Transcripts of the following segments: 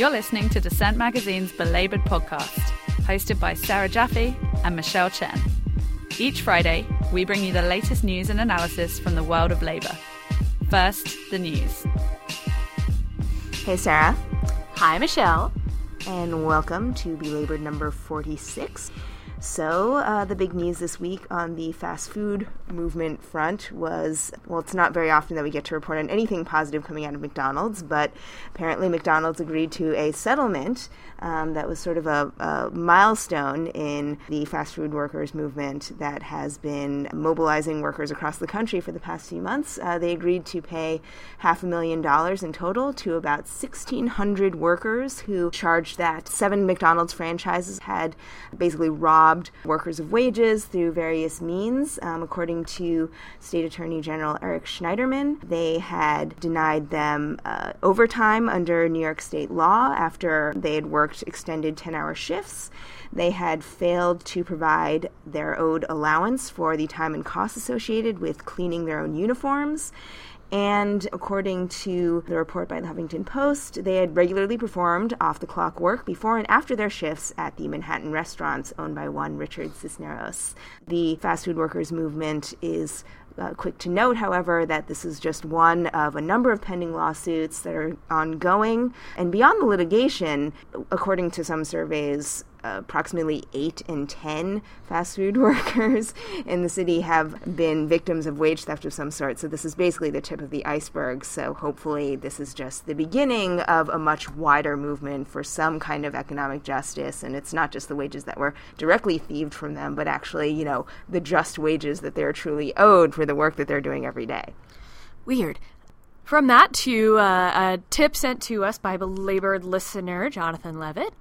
You're listening to Dissent Magazine's Belabored podcast, hosted by Sarah Jaffe and Michelle Chen. Each Friday, we bring you the latest news and analysis from the world of labour. First, the news. Hey, Sarah, Hi, Michelle. and welcome to Belabored number 46. So, uh, the big news this week on the fast food movement front was well, it's not very often that we get to report on anything positive coming out of McDonald's, but apparently McDonald's agreed to a settlement um, that was sort of a, a milestone in the fast food workers movement that has been mobilizing workers across the country for the past few months. Uh, they agreed to pay half a million dollars in total to about 1,600 workers who charged that seven McDonald's franchises had basically robbed workers of wages through various means. Um, according to State Attorney General Eric Schneiderman, they had denied them uh, overtime under New York state law after they had worked extended 10 hour shifts. They had failed to provide their owed allowance for the time and costs associated with cleaning their own uniforms. And according to the report by the Huffington Post, they had regularly performed off the clock work before and after their shifts at the Manhattan restaurants owned by one Richard Cisneros. The fast food workers movement is uh, quick to note, however, that this is just one of a number of pending lawsuits that are ongoing. And beyond the litigation, according to some surveys, approximately 8 in 10 fast food workers in the city have been victims of wage theft of some sort. So, this is basically the tip of the iceberg. So, hopefully, this is just the beginning of a much wider movement for some kind of economic justice. And it's not just the wages that were directly thieved from them, but actually, you know, the just wages that they're truly owed for the work that they're doing every day. Weird. From that to uh, a tip sent to us by belabored listener Jonathan Levitt.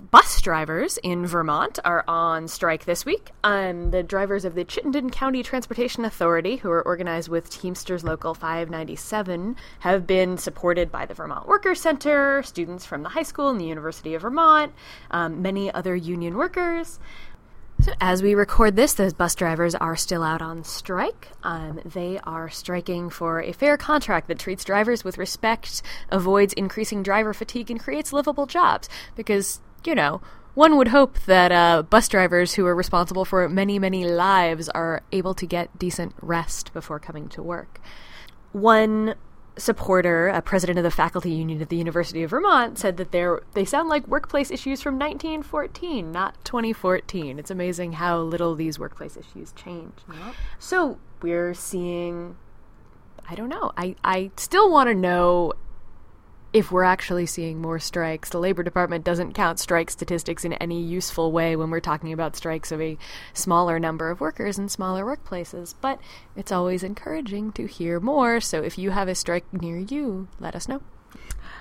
Bus drivers in Vermont are on strike this week. Um, the drivers of the Chittenden County Transportation Authority, who are organized with Teamsters Local 597, have been supported by the Vermont Workers Center, students from the high school and the University of Vermont, um, many other union workers. So as we record this, those bus drivers are still out on strike. Um, they are striking for a fair contract that treats drivers with respect, avoids increasing driver fatigue, and creates livable jobs. Because, you know, one would hope that uh, bus drivers who are responsible for many, many lives are able to get decent rest before coming to work. One supporter, a president of the faculty union at the University of Vermont, said that they're they sound like workplace issues from 1914, not 2014. It's amazing how little these workplace issues change. So we're seeing. I don't know. I I still want to know if we're actually seeing more strikes. The Labor Department doesn't count strike statistics in any useful way when we're talking about strikes of a smaller number of workers in smaller workplaces, but it's always encouraging to hear more. So if you have a strike near you, let us know.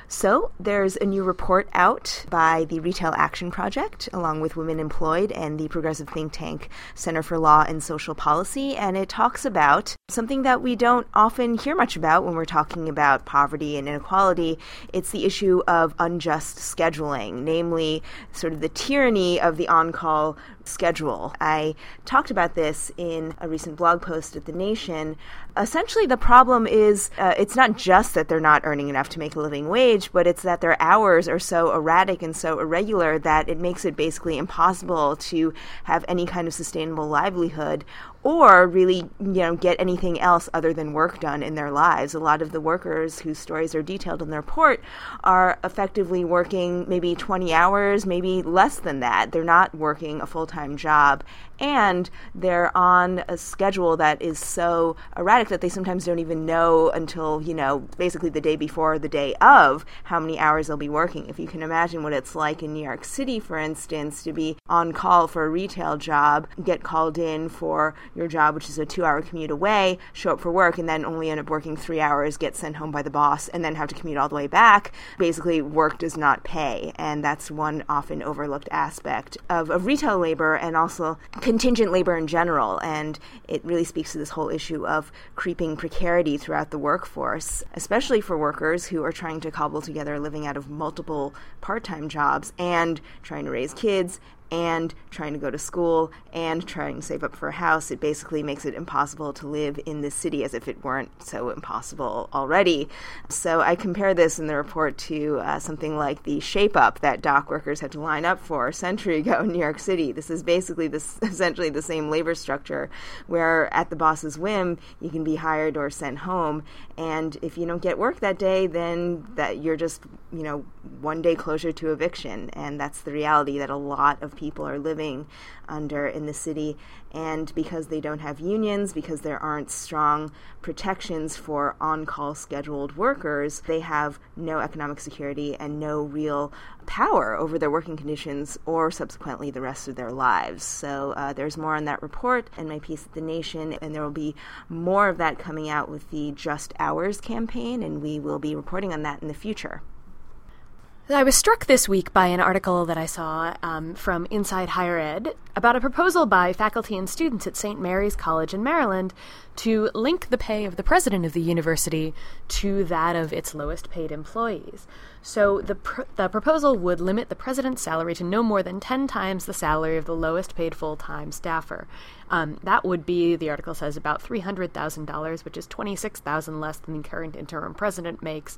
So, there's a new report out by the Retail Action Project, along with Women Employed and the progressive think tank Center for Law and Social Policy, and it talks about something that we don't often hear much about when we're talking about poverty and inequality. It's the issue of unjust scheduling, namely, sort of the tyranny of the on call schedule. I talked about this in a recent blog post at The Nation. Essentially, the problem is uh, it's not just that they're not earning enough to make a living wage, but it's that their hours are so erratic and so irregular that it makes it basically impossible to have any kind of sustainable livelihood or really you know get anything else other than work done in their lives. A lot of the workers whose stories are detailed in the report are effectively working maybe 20 hours maybe less than that. They're not working a full-time job and they're on a schedule that is so erratic that they sometimes don't even know until you know basically the day before or the day of how many hours they'll be working. If you can imagine what it's like in New York City for instance to be on call for a retail job get called in for your job, which is a two hour commute away, show up for work, and then only end up working three hours, get sent home by the boss, and then have to commute all the way back. Basically, work does not pay. And that's one often overlooked aspect of, of retail labor and also contingent labor in general. And it really speaks to this whole issue of creeping precarity throughout the workforce, especially for workers who are trying to cobble together a living out of multiple part time jobs and trying to raise kids and trying to go to school and trying to save up for a house. It basically makes it impossible to live in this city as if it weren't so impossible already. So I compare this in the report to uh, something like the shape up that dock workers had to line up for a century ago in New York City. This is basically this essentially the same labor structure where at the boss's whim you can be hired or sent home and if you don't get work that day then that you're just you know one day closer to eviction and that's the reality that a lot of people are living under in the city. And because they don't have unions, because there aren't strong protections for on call scheduled workers, they have no economic security and no real power over their working conditions or subsequently the rest of their lives. So uh, there's more on that report in my piece at The Nation, and there will be more of that coming out with the Just Hours campaign, and we will be reporting on that in the future. I was struck this week by an article that I saw um, from Inside Higher Ed about a proposal by faculty and students at St. Mary's College in Maryland to link the pay of the president of the university to that of its lowest paid employees. So the pr- the proposal would limit the president's salary to no more than 10 times the salary of the lowest paid full-time staffer. Um, that would be, the article says, about $300,000, which is 26000 less than the current interim president makes.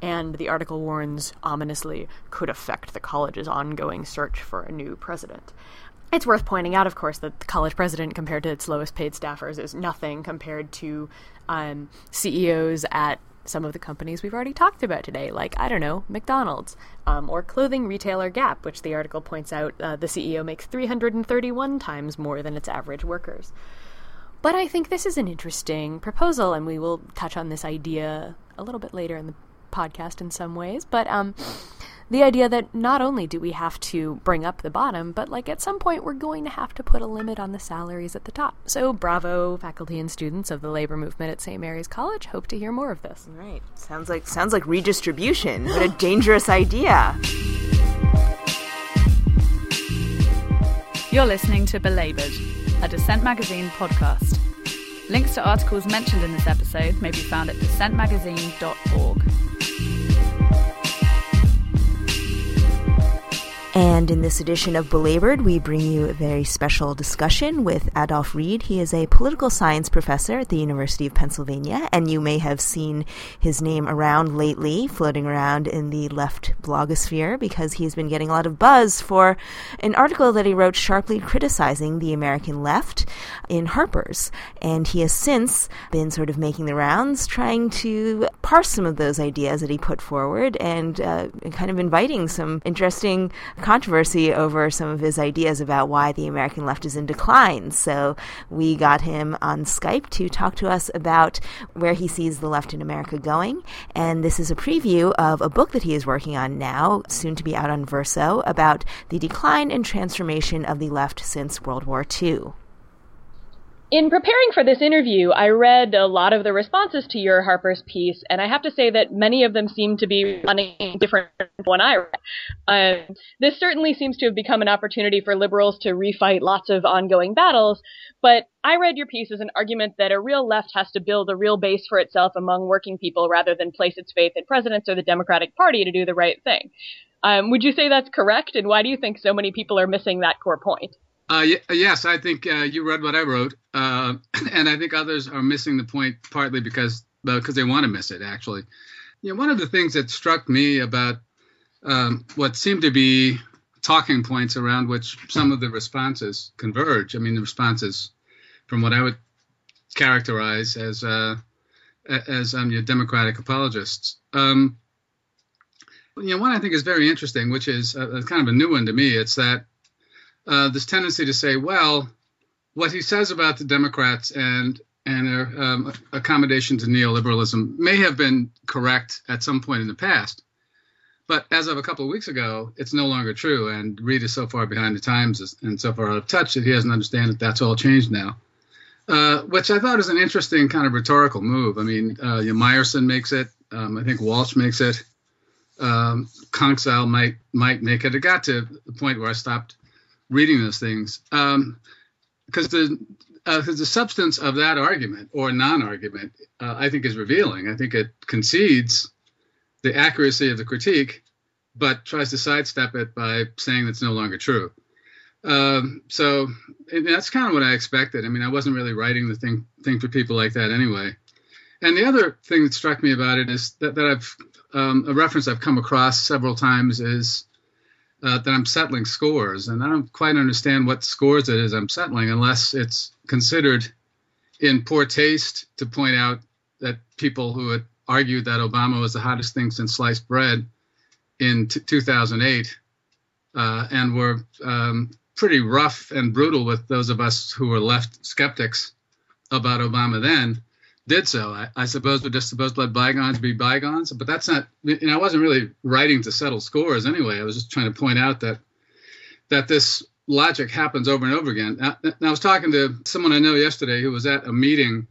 And the article warns, ominously, could affect the college's ongoing search for a new president. It's worth pointing out, of course, that the college president, compared to its lowest paid staffers, is nothing compared to um, CEOs at some of the companies we've already talked about today, like, I don't know, McDonald's, um, or clothing retailer Gap, which the article points out uh, the CEO makes 331 times more than its average workers. But I think this is an interesting proposal, and we will touch on this idea a little bit later in the podcast in some ways. But um, the idea that not only do we have to bring up the bottom, but like at some point we're going to have to put a limit on the salaries at the top. So, bravo, faculty and students of the labor movement at St. Mary's College. Hope to hear more of this. Right. Sounds like sounds like redistribution. What a dangerous idea. You're listening to Belabored, a Dissent Magazine podcast. Links to articles mentioned in this episode may be found at dissentmagazine.org. And in this edition of Belabored, we bring you a very special discussion with Adolph Reed. He is a political science professor at the University of Pennsylvania, and you may have seen his name around lately, floating around in the left blogosphere, because he's been getting a lot of buzz for an article that he wrote sharply criticizing the American left in Harper's. And he has since been sort of making the rounds, trying to parse some of those ideas that he put forward and uh, kind of inviting some interesting controversy over some of his ideas about why the American left is in decline. So we got him on Skype to talk to us about where he sees the left in America going. And this is a preview of a book that he is working on now, soon to be out on Verso, about the decline and transformation of the left since World War II. In preparing for this interview, I read a lot of the responses to your Harper's piece, and I have to say that many of them seem to be running different what I read. Uh, this certainly seems to have become an opportunity for liberals to refight lots of ongoing battles, but I read your piece as an argument that a real left has to build a real base for itself among working people rather than place its faith in presidents or the Democratic Party to do the right thing. Um, would you say that's correct, and why do you think so many people are missing that core point? Uh, yes, I think uh, you read what I wrote, uh, and I think others are missing the point partly because because they want to miss it. Actually, you know, one of the things that struck me about um, what seemed to be talking points around which some of the responses converge. I mean, the responses from what I would characterize as uh, as um, your democratic apologists. Um, you know, one I think is very interesting, which is uh, kind of a new one to me. It's that uh, this tendency to say, well, what he says about the Democrats and and their um, accommodation to neoliberalism may have been correct at some point in the past, but as of a couple of weeks ago, it's no longer true. And Reed is so far behind the times and so far out of touch that he doesn't understand that that's all changed now. Uh, which I thought is an interesting kind of rhetorical move. I mean, uh, Meyerson makes it. Um, I think Walsh makes it. Um, Konczal might might make it. It got to the point where I stopped reading those things because um, the because uh, the substance of that argument or non-argument, uh, I think, is revealing. I think it concedes the accuracy of the critique, but tries to sidestep it by saying it's no longer true. Um, so that's kind of what I expected. I mean, I wasn't really writing the thing thing for people like that anyway. And the other thing that struck me about it is that, that I've um, a reference I've come across several times is uh, that I'm settling scores, and I don't quite understand what scores it is I'm settling unless it's considered in poor taste to point out that people who had argued that Obama was the hottest thing since sliced bread in t- 2008 uh, and were um, pretty rough and brutal with those of us who were left skeptics about Obama then did so. I, I, suppose we're just supposed to let bygones be bygones, but that's not. Know, I wasn't really writing to settle scores anyway. I was just trying to point out that that this logic happens over and over again. I was talking to someone I know yesterday who was at a meeting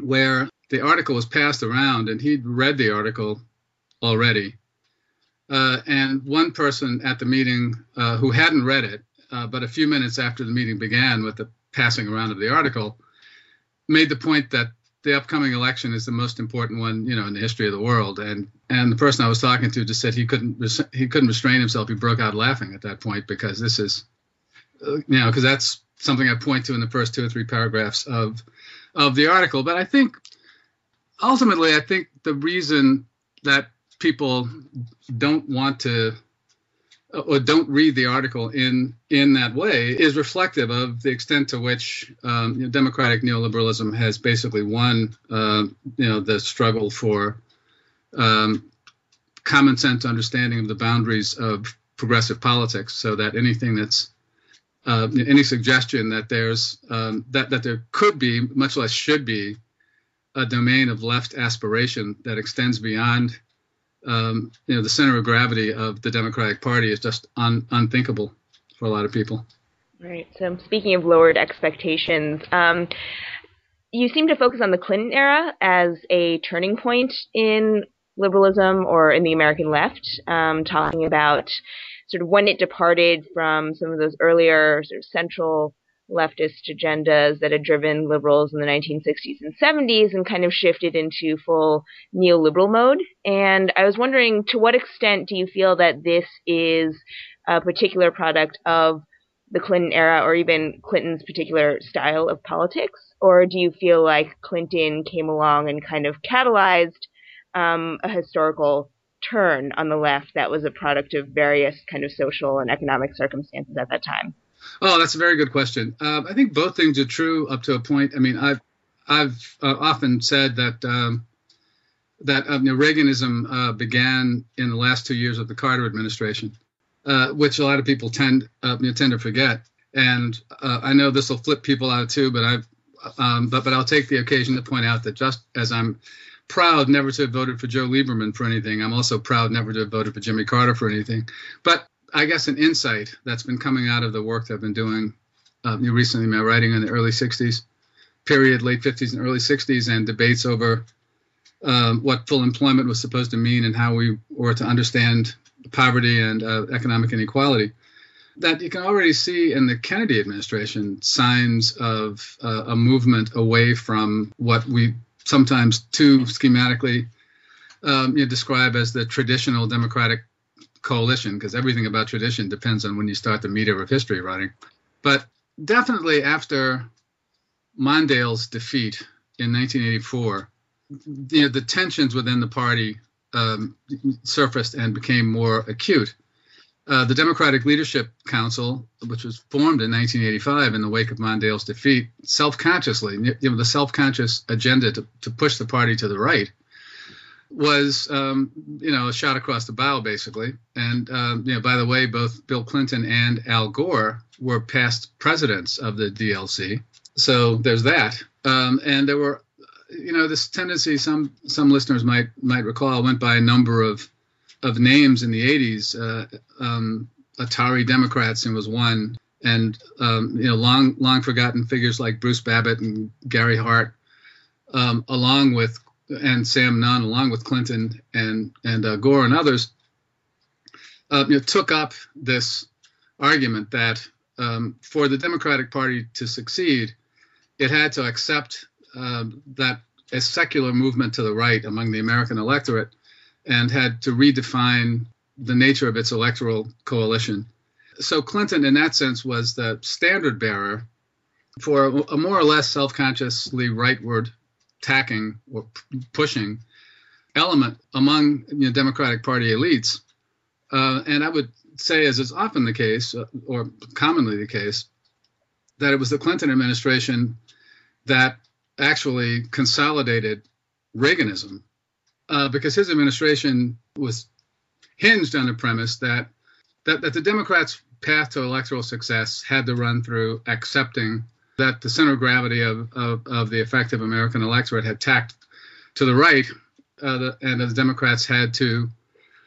where the article was passed around, and he'd read the article already. Uh, and one person at the meeting uh, who hadn't read it, uh, but a few minutes after the meeting began with the passing around of the article, made the point that the upcoming election is the most important one, you know, in the history of the world. And and the person I was talking to just said he couldn't he couldn't restrain himself. He broke out laughing at that point because this is, uh, you know, because that's something I point to in the first two or three paragraphs of of the article. But I think ultimately, I think the reason that people don't want to or don't read the article in in that way is reflective of the extent to which um, you know, democratic neoliberalism has basically won uh, you know the struggle for um, common sense understanding of the boundaries of progressive politics so that anything that's uh, any suggestion that there's um, that that there could be much less should be a domain of left aspiration that extends beyond um, you know, the center of gravity of the Democratic Party is just un- unthinkable for a lot of people. Right. So speaking of lowered expectations, um, you seem to focus on the Clinton era as a turning point in liberalism or in the American left, um, talking about sort of when it departed from some of those earlier sort of central leftist agendas that had driven liberals in the 1960s and 70s and kind of shifted into full neoliberal mode. And I was wondering to what extent do you feel that this is a particular product of the Clinton era or even Clinton's particular style of politics? Or do you feel like Clinton came along and kind of catalyzed um, a historical turn on the left that was a product of various kind of social and economic circumstances at that time? Oh, that's a very good question. Uh, I think both things are true up to a point. I mean, I've I've uh, often said that um, that um, you know, Reaganism uh, began in the last two years of the Carter administration, uh, which a lot of people tend uh, you know, tend to forget. And uh, I know this will flip people out too, but I've um, but but I'll take the occasion to point out that just as I'm proud never to have voted for Joe Lieberman for anything, I'm also proud never to have voted for Jimmy Carter for anything. But I guess an insight that's been coming out of the work that I've been doing uh, recently, my writing in the early 60s period, late 50s and early 60s, and debates over um, what full employment was supposed to mean and how we were to understand poverty and uh, economic inequality. That you can already see in the Kennedy administration signs of uh, a movement away from what we sometimes too schematically um, you know, describe as the traditional democratic coalition because everything about tradition depends on when you start the meter of history writing. But definitely after Mondale's defeat in 1984, you know, the tensions within the party um, surfaced and became more acute. Uh, the Democratic Leadership Council, which was formed in 1985 in the wake of Mondale's defeat, self-consciously, you know, the self-conscious agenda to, to push the party to the right, was um, you know a shot across the bow basically. And um, you know, by the way, both Bill Clinton and Al Gore were past presidents of the DLC, so there's that. Um, and there were, you know, this tendency some some listeners might might recall went by a number of of names in the 80s. Uh, um, Atari Democrats and was one, and um, you know long long forgotten figures like Bruce Babbitt and Gary Hart, um, along with and Sam Nunn, along with Clinton and and uh, Gore and others, uh, you know, took up this argument that um, for the Democratic Party to succeed, it had to accept uh, that a secular movement to the right among the American electorate, and had to redefine the nature of its electoral coalition. so Clinton, in that sense, was the standard bearer for a more or less self-consciously rightward tacking or pushing element among you know, Democratic Party elites. Uh, and I would say, as is often the case, uh, or commonly the case, that it was the Clinton administration that actually consolidated Reaganism, uh, because his administration was hinged on the premise that, that that the Democrats' path to electoral success had to run through accepting that the center of gravity of, of, of the effective American electorate had tacked to the right, uh, the, and the Democrats had to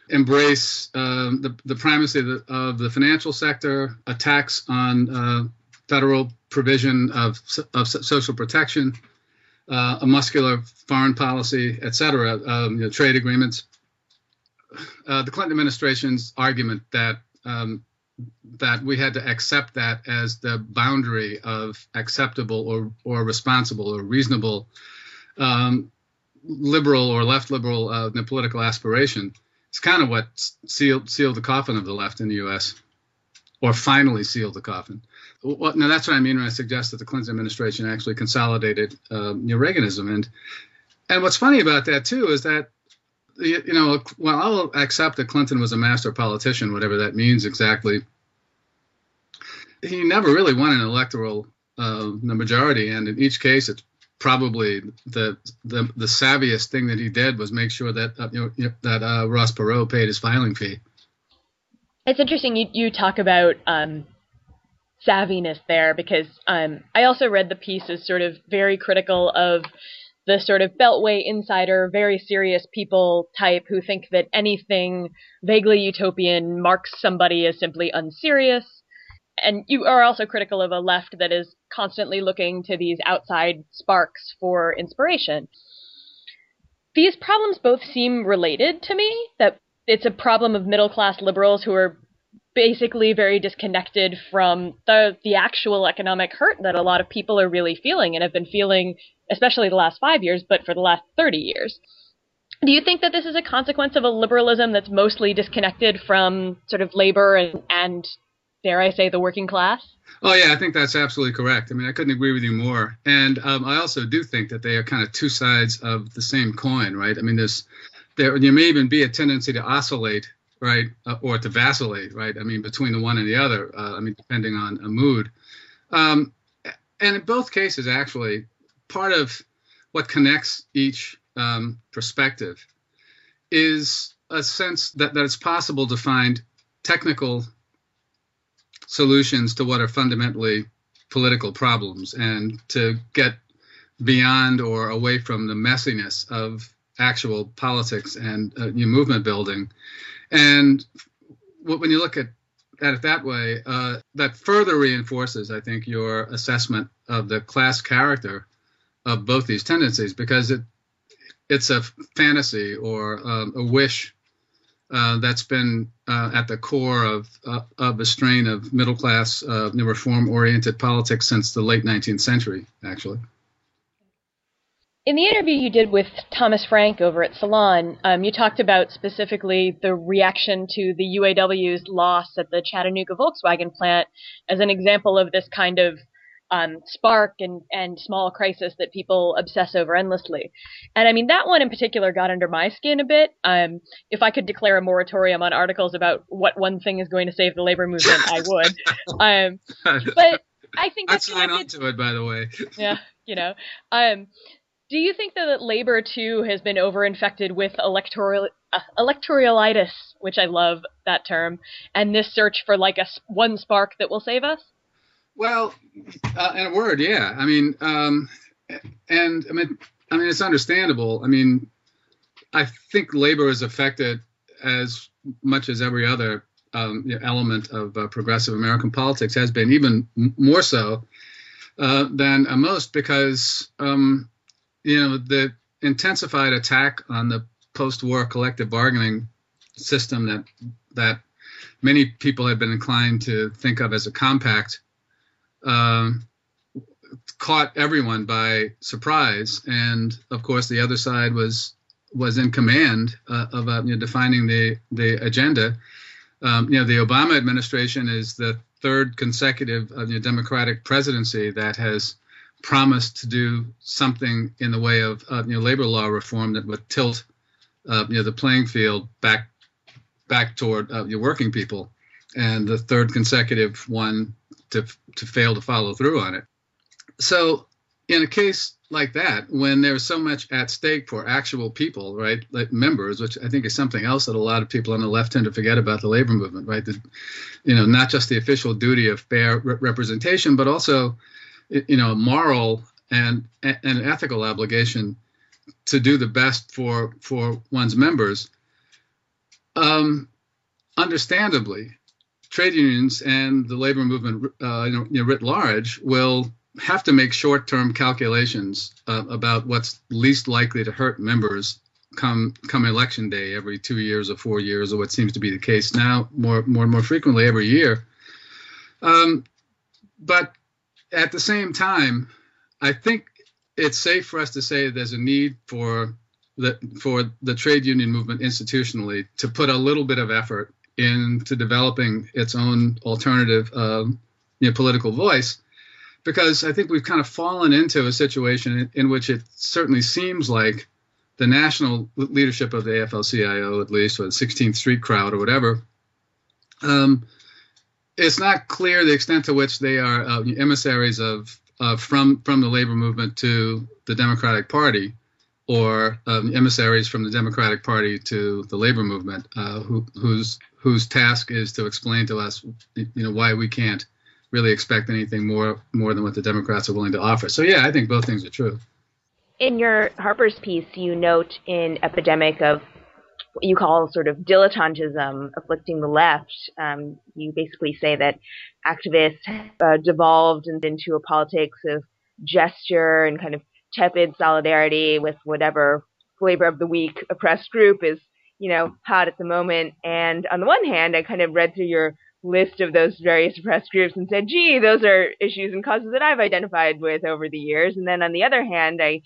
embrace um, the, the primacy of the, of the, financial sector, attacks on uh, federal provision of, of social protection, uh, a muscular foreign policy, et cetera, um, you know, trade agreements. Uh, the Clinton administration's argument that um, that we had to accept that as the boundary of acceptable or, or responsible or reasonable um, liberal or left liberal uh, political aspiration. It's kind of what sealed sealed the coffin of the left in the U.S. or finally sealed the coffin. Well, now that's what I mean when I suggest that the Clinton administration actually consolidated uh, Reaganism. And and what's funny about that too is that you, know, well, I'll accept that Clinton was a master politician, whatever that means exactly. He never really won an electoral uh, majority, and in each case, it's probably the the the savviest thing that he did was make sure that uh, you know that uh, Ross Perot paid his filing fee. It's interesting you you talk about um, savviness there because um, I also read the piece as sort of very critical of the sort of beltway insider, very serious people type who think that anything vaguely utopian marks somebody as simply unserious. And you are also critical of a left that is constantly looking to these outside sparks for inspiration. These problems both seem related to me, that it's a problem of middle class liberals who are basically very disconnected from the the actual economic hurt that a lot of people are really feeling and have been feeling especially the last 5 years but for the last 30 years. Do you think that this is a consequence of a liberalism that's mostly disconnected from sort of labor and, and dare I say the working class? Oh yeah, I think that's absolutely correct. I mean, I couldn't agree with you more. And um, I also do think that they are kind of two sides of the same coin, right? I mean, there's there there may even be a tendency to oscillate right, uh, or to vacillate, right? I mean, between the one and the other. Uh, I mean, depending on a mood. Um, and in both cases, actually, part of what connects each um, perspective is a sense that, that it's possible to find technical solutions to what are fundamentally political problems and to get beyond or away from the messiness of actual politics and uh, movement building. And when you look at, at it that way, uh, that further reinforces, I think, your assessment of the class character of both these tendencies because it it's a fantasy or um, a wish uh, that's been uh, at the core of uh, of a strain of middle class uh, reform oriented politics since the late 19th century, actually. In the interview you did with Thomas Frank over at Salon, um, you talked about specifically the reaction to the UAW's loss at the Chattanooga Volkswagen plant as an example of this kind of um, spark and, and small crisis that people obsess over endlessly. And I mean, that one in particular got under my skin a bit. Um, if I could declare a moratorium on articles about what one thing is going to save the labor movement, I would. Um, but I think that's I'd sign on to it, by the way. yeah, you know. Um, do you think that labor too has been overinfected with electoral uh, electoralitis, which I love that term, and this search for like a one spark that will save us? Well, uh, in a word, yeah. I mean, um, and I mean, I mean, it's understandable. I mean, I think labor is affected as much as every other um, element of uh, progressive American politics has been, even more so uh, than most, because um, you know, the intensified attack on the post-war collective bargaining system that that many people had been inclined to think of as a compact um, caught everyone by surprise, and of course the other side was was in command uh, of uh, you know, defining the the agenda. Um, you know, the Obama administration is the third consecutive uh, you know, Democratic presidency that has promised to do something in the way of uh, you know labor law reform that would tilt uh, you know the playing field back back toward uh, your working people, and the third consecutive one to to fail to follow through on it. So in a case like that, when there's so much at stake for actual people, right, like members, which I think is something else that a lot of people on the left tend to forget about the labor movement, right? The, you know, not just the official duty of fair re- representation, but also, you know, moral and and an ethical obligation to do the best for for one's members. Um, understandably, trade unions and the labor movement, uh, you know, you know, writ large, will have to make short-term calculations uh, about what's least likely to hurt members come come election day every two years or four years, or what seems to be the case now, more more and more frequently every year. Um, but at the same time, I think it's safe for us to say there's a need for the for the trade union movement institutionally to put a little bit of effort into developing its own alternative um, you know, political voice because I think we've kind of fallen into a situation in, in, which it certainly seems like the national leadership of the AFL-CIO, at least, or the 16th Street crowd, or whatever, um, it's not clear the extent to which they are uh, emissaries of uh, from from the labor movement to the Democratic Party, or um, emissaries from the Democratic Party to the labor movement, uh, who, whose whose task is to explain to us, you know, why we can't really expect anything more more than what the Democrats are willing to offer. So yeah, I think both things are true. In your Harper's piece, you note an epidemic of what you call sort of dilettantism afflicting the left. Um, you basically say that activists uh, devolved into a politics of gesture and kind of tepid solidarity with whatever flavor of the week oppressed group is, you know, hot at the moment. And on the one hand, I kind of read through your list of those various oppressed groups and said, gee, those are issues and causes that I've identified with over the years. And then on the other hand, I,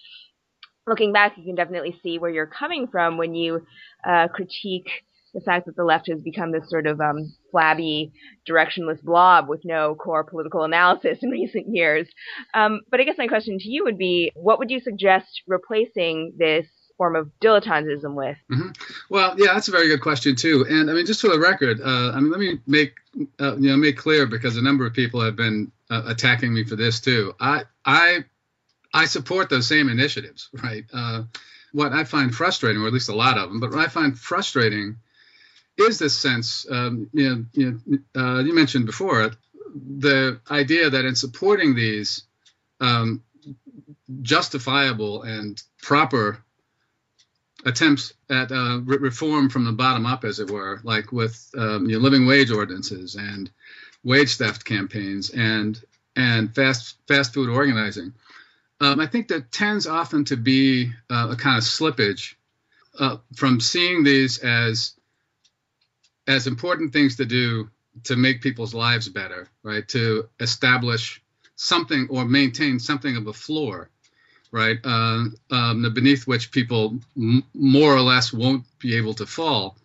looking back, you can definitely see where you're coming from when you uh, critique the fact that the left has become this sort of um, flabby, directionless blob with no core political analysis in recent years. Um, but I guess my question to you would be, what would you suggest replacing this form of dilettantism with? Mm-hmm. Well, yeah, that's a very good question too. And I mean, just for the record, uh, I mean, let me make uh, you know make clear because a number of people have been uh, attacking me for this too. I I I support those same initiatives, right? Uh, what I find frustrating, or at least a lot of them, but what I find frustrating is this sense. Um, you know, you, know, uh, you mentioned before the idea that in supporting these um, justifiable and proper attempts at uh, re- reform from the bottom up, as it were, like with um, you know, living wage ordinances and wage theft campaigns and and fast fast food organizing. Um, I think that tends often to be uh, a kind of slippage uh, from seeing these as as important things to do to make people's lives better, right? To establish something or maintain something of a floor right? Uh, um, beneath which people m- more or less won't be able to fall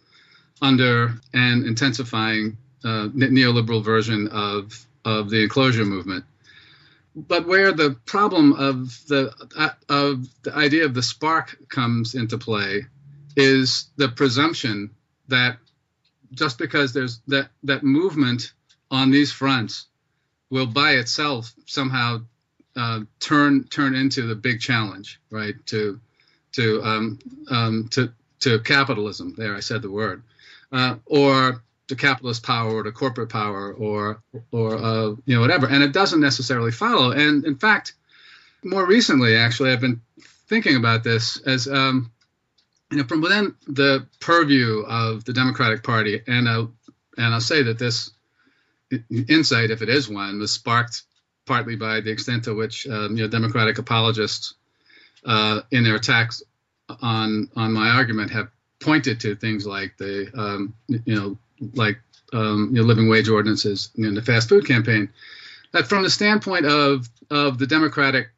under an intensifying uh, neoliberal version of of the enclosure movement. But where the problem of the uh, of the idea of the spark comes into play is the presumption that just because there's that that movement on these fronts will by itself somehow uh, turn turn into the big challenge, right? To to um, um, to to capitalism. There, I said the word, uh, or to capitalist power, or to corporate power, or or uh, you know whatever. And it doesn't necessarily follow. And in fact, more recently, actually, I've been thinking about this as um, you know from within the purview of the Democratic Party, and I'll, and I'll say that this insight, if it is one, was sparked partly by the extent to which um, you know Democratic apologists uh, in their attacks on on my argument have pointed to things like the um, you know like um, you know, living wage ordinances in the fast food campaign. That from the standpoint of of the Democratic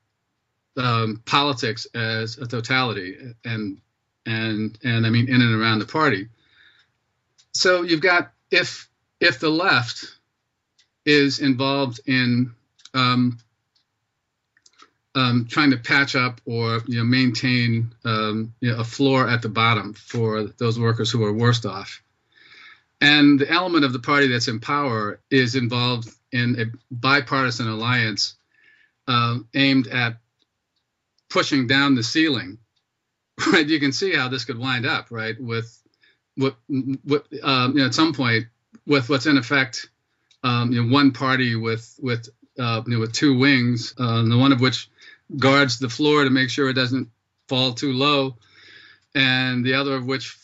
um, politics as a totality, and and and I mean in and around the party. So you've got if if the left is involved in um, um, trying to patch up or you know, maintain um, you know, a floor at the bottom for those workers who are worst off. And the element of the party that's in power is involved in a bipartisan alliance uh, aimed at pushing down the ceiling. Right, you can see how this could wind up, right? With what, what um, you know, at some point, with what's in effect, um, you know, one party with with uh, you know, with two wings, uh, the one of which guards the floor to make sure it doesn't fall too low, and the other of which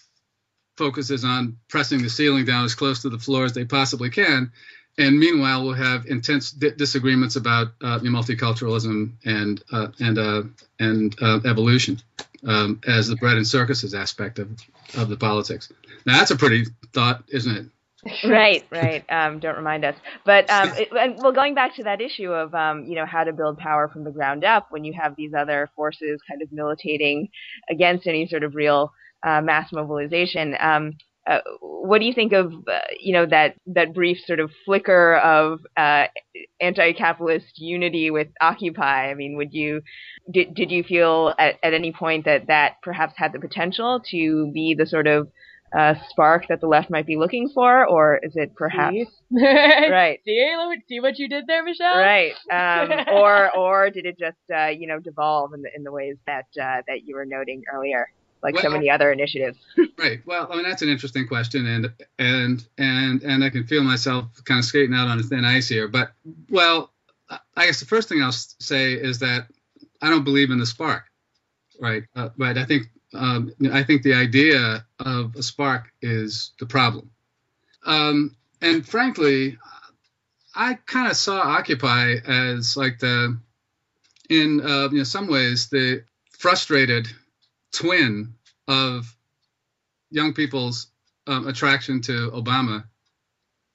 focuses on pressing the ceiling down as close to the floor as they possibly can. And meanwhile, we'll have intense di- disagreements about uh, multiculturalism and uh, and uh, and uh, evolution um, as the bread and circuses aspect of of the politics. Now that's a pretty thought, isn't it? right, right. Um, don't remind us. But um, it, and, well, going back to that issue of um, you know how to build power from the ground up when you have these other forces kind of militating against any sort of real uh, mass mobilization. Um, uh, what do you think of uh, you know that that brief sort of flicker of uh, anti-capitalist unity with Occupy? I mean, would you did did you feel at, at any point that that perhaps had the potential to be the sort of uh, spark that the left might be looking for, or is it perhaps right? See, see what you did there, Michelle. Right. Um, or or did it just uh, you know devolve in the in the ways that uh, that you were noting earlier, like Well- so many other initiatives? Right. Well, I mean that's an interesting question, and and and and I can feel myself kind of skating out on a thin ice here. But well, I guess the first thing I'll say is that I don't believe in the spark. Right. Uh, but I think um, I think the idea of a spark is the problem. Um, and frankly, I kind of saw Occupy as like the, in uh, you know some ways, the frustrated twin of young people's um, attraction to Obama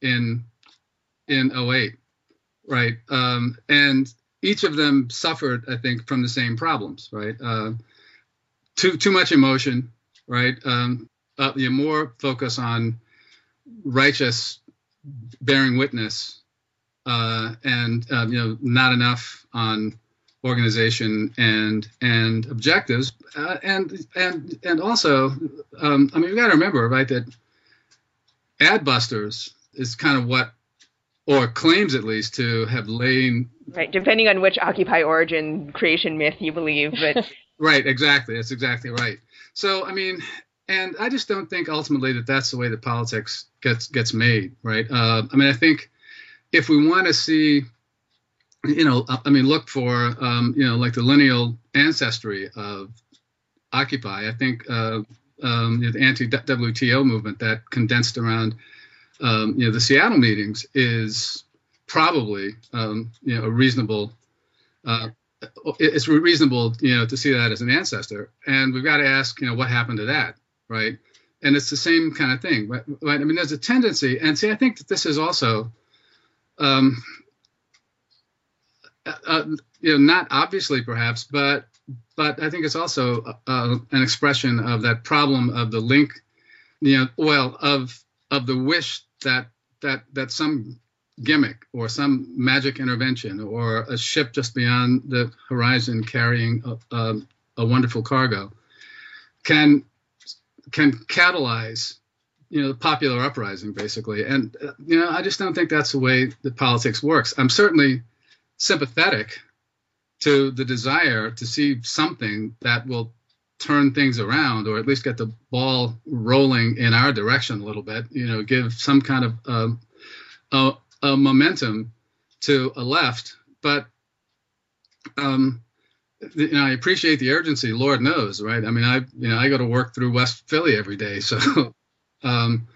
in in 08, right? Um, and each of them suffered, I think, from the same problems, right? Uh, too too much emotion, right? Um, uh, you know, more focus on righteous bearing witness, uh, and uh, you know, not enough on organization and and objectives, uh, and and and also, um, I mean, you got to remember, right, that Adbusters is kind of what, or claims at least to have lain Right. Depending on which Occupy origin creation myth you believe, but Right, exactly. That's exactly right. So, I mean, and I just don't think ultimately that that's the way that politics gets gets made, right? Uh, I mean, I think if we want to see, you know, I mean, look for, um, you know, like the lineal ancestry of Occupy. I think uh, um, the anti-WTO movement that condensed around, um, you know, the Seattle meetings is probably, um, you know, a reasonable. Uh, it's reasonable, you know, to see that as an ancestor, and we've got to ask, you know, what happened to that, right? And it's the same kind of thing, right? I mean, there's a tendency, and see, I think that this is also, um, uh, you know, not obviously perhaps, but but I think it's also uh, an expression of that problem of the link, you know, well, of of the wish that that that some gimmick or some magic intervention or a ship just beyond the horizon carrying a, a, a wonderful cargo can can catalyze you know the popular uprising basically. And you know i just don't think that's the way that politics works. I'm certainly sympathetic to the desire to see something that will turn things around or at least get the ball rolling in our direction a little bit you know give some kind of um, a momentum to a left but um, you know, I appreciate the urgency. Lord knows, right? I mean, I you know I go to work through West Philly every day, so. um,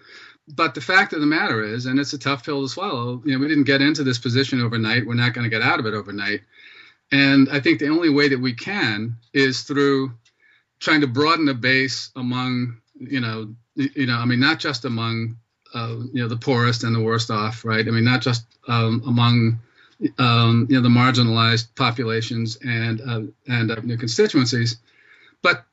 but the fact of the matter is, and it's a tough pill to swallow. You know, we didn't get into this position overnight. We're not going to get out of it overnight. And I think the only way that we can is through trying to broaden the base among, you know, you know, I mean, not just among, you know, the poorest and the worst off, right? I mean, not just um, among um, you know the marginalized populations and uh, and uh, new constituencies, but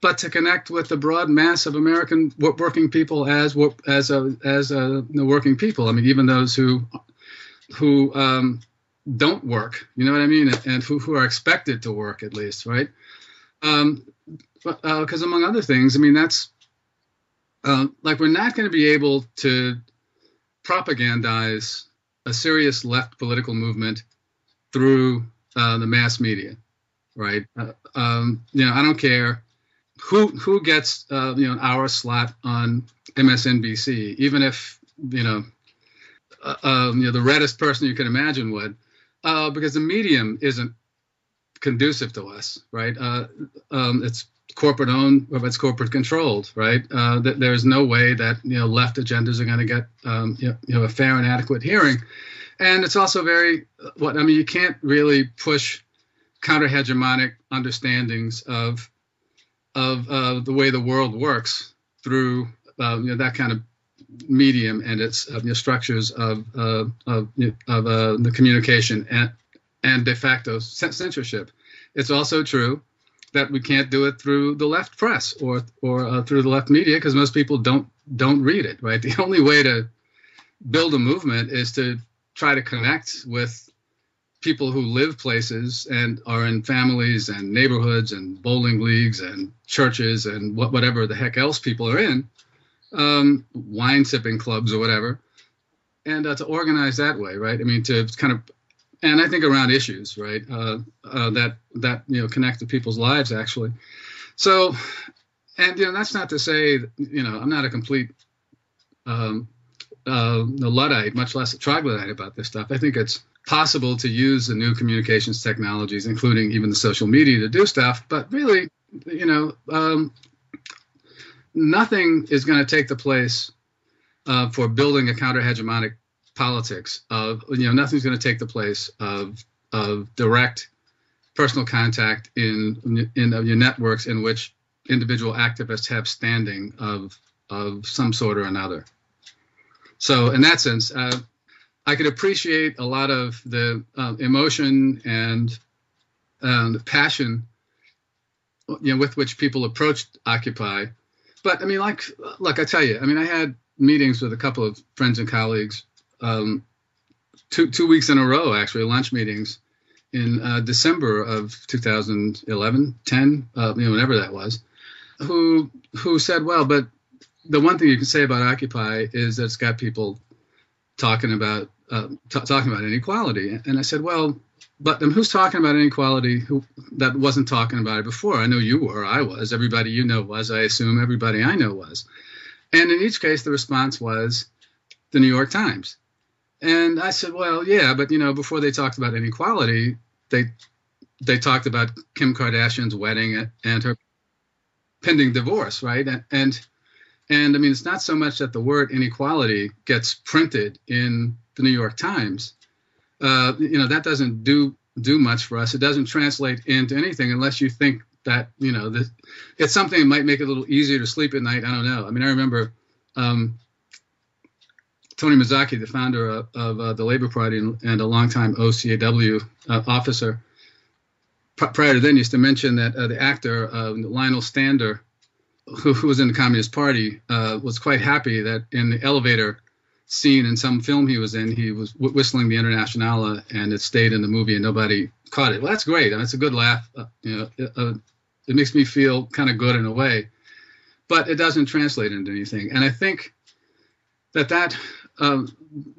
but to connect with the broad mass of American working people as as a, as a, the working people. I mean, even those who who um, don't work, you know what I mean, and who, who are expected to work at least, right? Um, because uh, among other things, I mean, that's uh, like we're not going to be able to propagandize a serious left political movement through uh, the mass media, right? Uh, um, you know, I don't care who who gets uh, you know an hour slot on MSNBC, even if you know, uh, um, you know the reddest person you can imagine would, uh, because the medium isn't conducive to us, right? Um, it's corporate owned, or it's corporate controlled, right? Uh, there's no way that you know left agendas are going to get um, you, know, you know a fair and adequate hearing, and it's also very what I mean. You can't really push counter hegemonic understandings of of uh, the way the world works through uh, you know that kind of medium and its uh, you know, structures of uh, of, of uh, the communication and and de facto censorship. It's also true that we can't do it through the left press or or uh, through the left media because most people don't don't read it. Right. The only way to build a movement is to try to connect with people who live places and are in families and neighborhoods and bowling leagues and churches and what, whatever the heck else people are in, um, wine sipping clubs or whatever, and uh, to organize that way, right? I mean, to kind of, and I think around issues, right, uh, uh, that that you know connect to people's lives actually. So, and you know, that's not to say, you know, I'm not a complete um, uh, luddite, much less a troglodyte about this stuff. I think it's possible to use the new communications technologies, including even the social media, to do stuff. But really, you know, um, nothing is going to take the place uh, for building a counter hegemonic politics of you know nothing's going to take the place of of direct personal contact in in your networks in which individual activists have standing of of some sort or another. So in that sense, uh, I could appreciate a lot of the uh, emotion and um, passion, you know, with which people approached Occupy. But I mean, like, like I tell you, I mean, I had meetings with a couple of friends and colleagues, um, two two weeks in a row, actually, lunch meetings in uh, December of 2011, 10, uh, you know, whenever that was, who who said, well, but the one thing you can say about Occupy is that it's got people talking about uh, t- talking about inequality, and I said, well, but um, who's talking about inequality who that wasn't talking about it before? I know you were, I was, everybody you know was, I assume everybody I know was, and in each case the response was the New York Times, and I said, well, yeah, but you know, before they talked about inequality, they they talked about Kim Kardashian's wedding and her pending divorce, right? And, and and I mean, it's not so much that the word inequality gets printed in the New York Times. Uh, you know, that doesn't do do much for us. It doesn't translate into anything unless you think that you know it's something that might make it a little easier to sleep at night. I don't know. I mean, I remember um, Tony Mazzocchi, the founder of, of uh, the Labor Party and, and, a longtime OCAW uh, officer, prior to then used to mention that uh, the actor uh, Lionel Stander who, who was in the Communist Party, uh, was quite happy that in the elevator scene in some film he was in, he was whistling the Internationale and it stayed in the movie and nobody caught it. Well, that's great. I mean, it's a good laugh. Uh, you know, it, it makes me feel kind of good in a way, but it doesn't translate into anything. And I think that that um,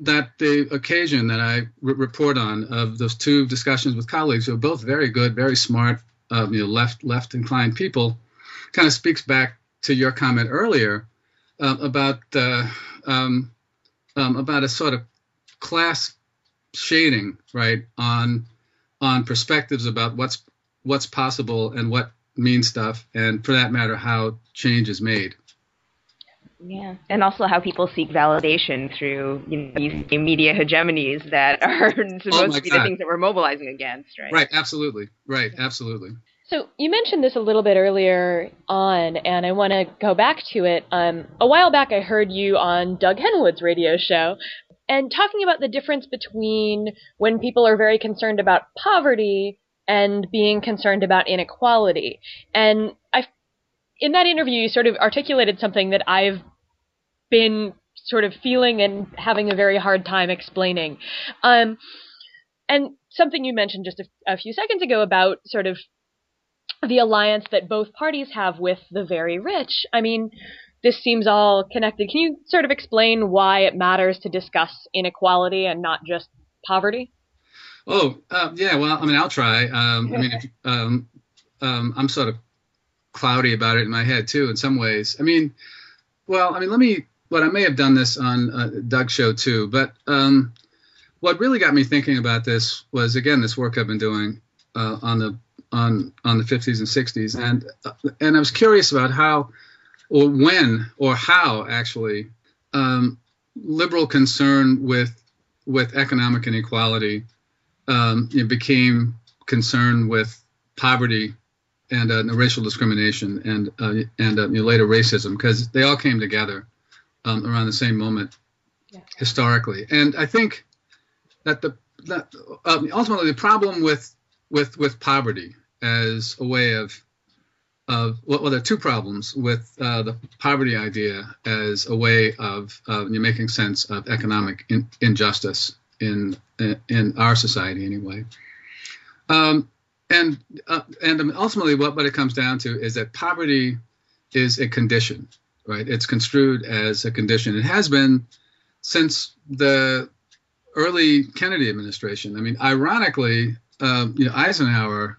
that the occasion that I re- report on of those two discussions with colleagues who are both very good, very smart, uh, you know, left left inclined people kind of speaks back to your comment earlier uh, about uh, um, um, about a sort of class shading, right, on on perspectives about what's what's possible and what means stuff, and for that matter, how change is made. Yeah, and also how people seek validation through you know, these media hegemonies that are supposed oh to be God. the things that we're mobilizing against, right? Right, absolutely, right, absolutely. So you mentioned this a little bit earlier on, and I want to go back to it. Um, a while back, I heard you on Doug Henwood's radio show, and talking about the difference between when people are very concerned about poverty and being concerned about inequality. And I, in that interview, you sort of articulated something that I've been sort of feeling and having a very hard time explaining. Um, and something you mentioned just a, a few seconds ago about sort of the alliance that both parties have with the very rich. I mean, this seems all connected. Can you sort of explain why it matters to discuss inequality and not just poverty? Oh, uh, yeah. Well, I mean, I'll try. Um, I mean, if, um, um, I'm sort of cloudy about it in my head too, in some ways. I mean, well, I mean, let me. What I may have done this on uh, Doug's show too, but um, what really got me thinking about this was again this work I've been doing uh, on the on on the 50s and 60s, and uh, and I was curious about how or when or how actually um, liberal concern with with economic inequality um, became concerned with poverty and uh, racial discrimination and uh, and uh, later racism because they all came together um, around the same moment yeah. historically. And I think that the that um, ultimately the problem with with with poverty as a way of of well, well there are two problems with uh, the poverty idea as a way of uh, making sense of economic in, injustice in in our society anyway. Um, and uh, and ultimately, what what it comes down to is that poverty is a condition, right? It's construed as a condition. It has been since the early Kennedy administration. I mean, ironically, um, you know, Eisenhower.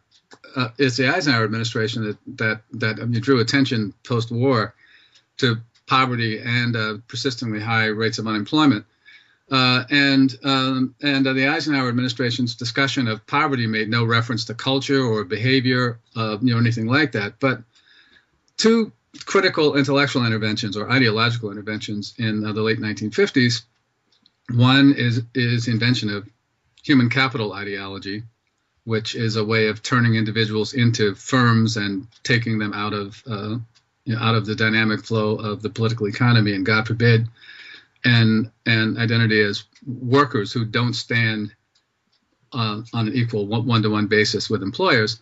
Uh, it's the Eisenhower administration that that that I mean, drew attention post-war to poverty and uh, persistently high rates of unemployment. Uh, and um, and uh, the Eisenhower administration's discussion of poverty made no reference to culture or behavior, uh, you know, anything like that. But two critical intellectual interventions or ideological interventions in uh, the late 1950s. One is is invention of human capital ideology, which is a way of turning individuals into firms and taking them out of uh, you know, out of the dynamic flow of the political economy. And God forbid and and identity as workers who don't stand uh, on an equal one to one basis with employers.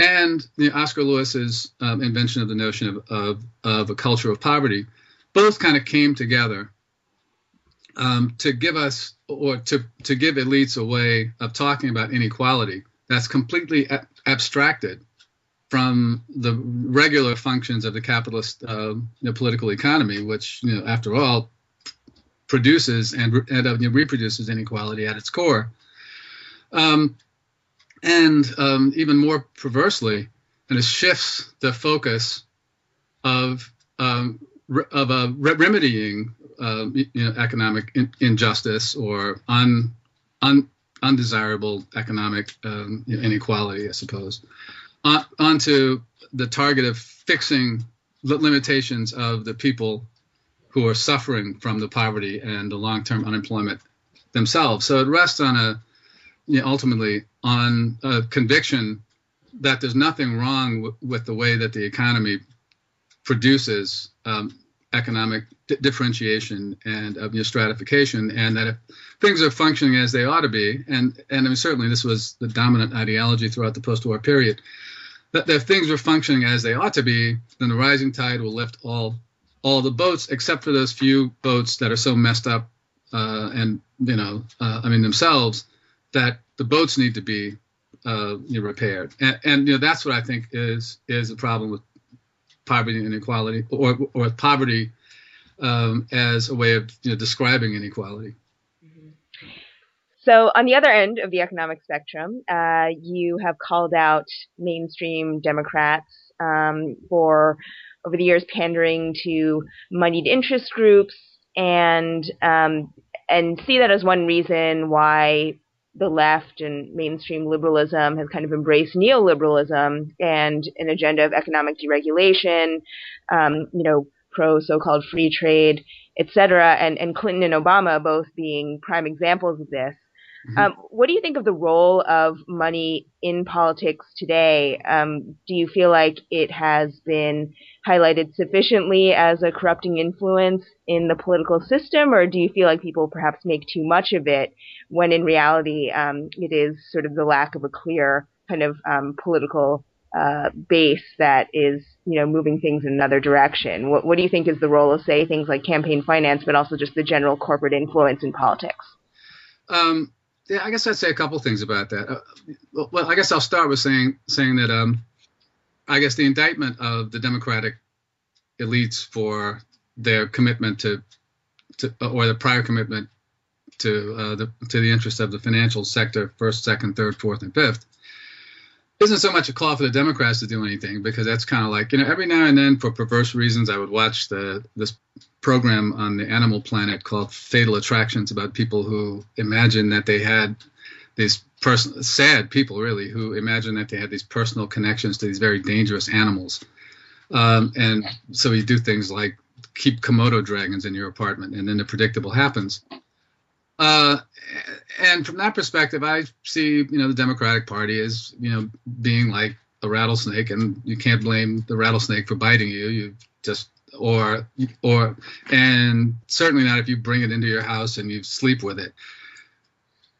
And you know, Oscar Lewis's um, invention of the notion of, of, of, a culture of poverty, both kind of came together um, to give us or to, to give elites a way of talking about inequality that's completely abstracted from the regular functions of the capitalist uh, political economy, which, you know, after all, produces and, and uh, reproduces inequality at its core. Um, and um, even more perversely, and it shifts the focus of um, of uh, re- remedying uh, you know, economic in- injustice or un- un- undesirable economic um, inequality, I suppose, on- onto the target of fixing the limitations of the people who are suffering from the poverty and the long-term unemployment themselves. So it rests on a you know, ultimately on a conviction that there's nothing wrong w- with the way that the economy produces um, economic d- differentiation and uh, stratification, and that if things are functioning as they ought to be, and and I mean, certainly this was the dominant ideology throughout the post-war period, that, that if things were functioning as they ought to be, then the rising tide will lift all all the boats except for those few boats that are so messed up uh, and you know uh, I mean themselves that the boats need to be uh, you know, repaired and, and, you know that's what I think is is a problem with poverty and inequality or or poverty um, as a way of you know, describing inequality. So, on the other end of the economic spectrum, uh, you have called out mainstream Democrats um, for over the years pandering to moneyed interest groups and um, and see that as one reason why the left and mainstream liberalism has kind of embraced neoliberalism and an agenda of economic deregulation, um, you know, pro so-called free trade, et cetera, and, and Clinton and Obama both being prime examples of this. Mm-hmm. Um, what do you think of the role of money in politics today? Um, do you feel like it has been highlighted sufficiently as a corrupting influence in the political system, or do you feel like people perhaps make too much of it when in reality um, it is sort of the lack of a clear kind of um, political uh, base that is, you know, moving things in another direction. What, what do you think is the role of, say, things like campaign finance, but also just the general corporate influence in politics? Um, yeah, I guess I'd say a couple things about that. Uh, well, I guess I'll start with saying saying that um, I guess the indictment of the Democratic elites for their commitment to, to or the prior commitment to uh, the to the interests of the financial sector, first, second, third, fourth, and fifth, isn't so much a call for the Democrats to do anything because that's kind of like you know every now and then for perverse reasons I would watch the this program on the Animal Planet called Fatal Attractions about people who imagine that they had these person sad people really who imagine that they had these personal connections to these very dangerous animals. Um, and so you do things like keep komodo dragons in your apartment and then the predictable happens uh, and from that perspective, I see you know the Democratic Party as you know being like a rattlesnake, and you can't blame the rattlesnake for biting you. You just or or and certainly not if you bring it into your house and you sleep with it.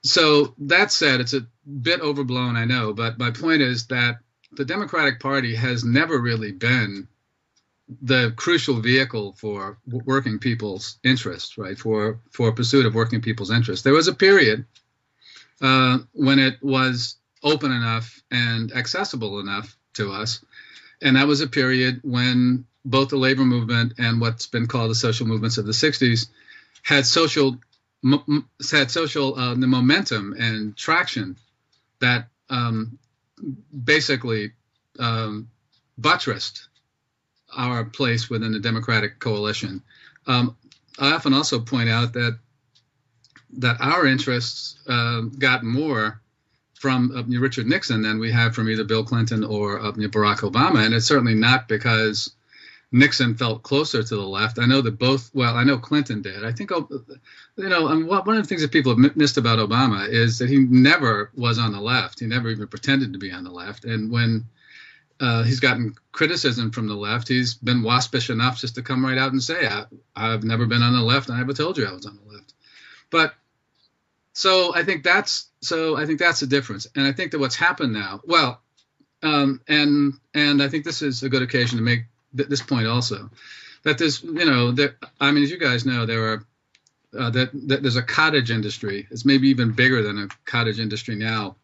So that said, it's a bit overblown, I know, but my point is that the Democratic Party has never really been the crucial vehicle for working people's interests, right? For for pursuit of working people's interests. There was a period uh, when it was open enough and accessible enough to us, and that was a period when both the labor movement and what's been called the social movements of the '60s had social had social uh, the momentum and traction that um, basically um, buttressed our place within the Democratic coalition. Um, I often also point out that that our interests uh, got more from uh, Richard Nixon than we have from either Bill Clinton or uh, Barack Obama, and it's certainly not because Nixon felt closer to the left. I know that both. Well, I know Clinton did. I think you know one of the things that people have missed about Obama is that he never was on the left. He never even pretended to be on the left, and when uh, he's gotten criticism from the left. He's been waspish enough just to come right out and say, I, have never been on the left, I never told you I was on the left." But so I think that's so I think that's the difference, and I think that what's happened now, well, um, and and I think this is a good occasion to make th- this point also, that there's you know that I mean as you guys know there are uh, that, that there's a cottage industry. It's maybe even bigger than a cottage industry now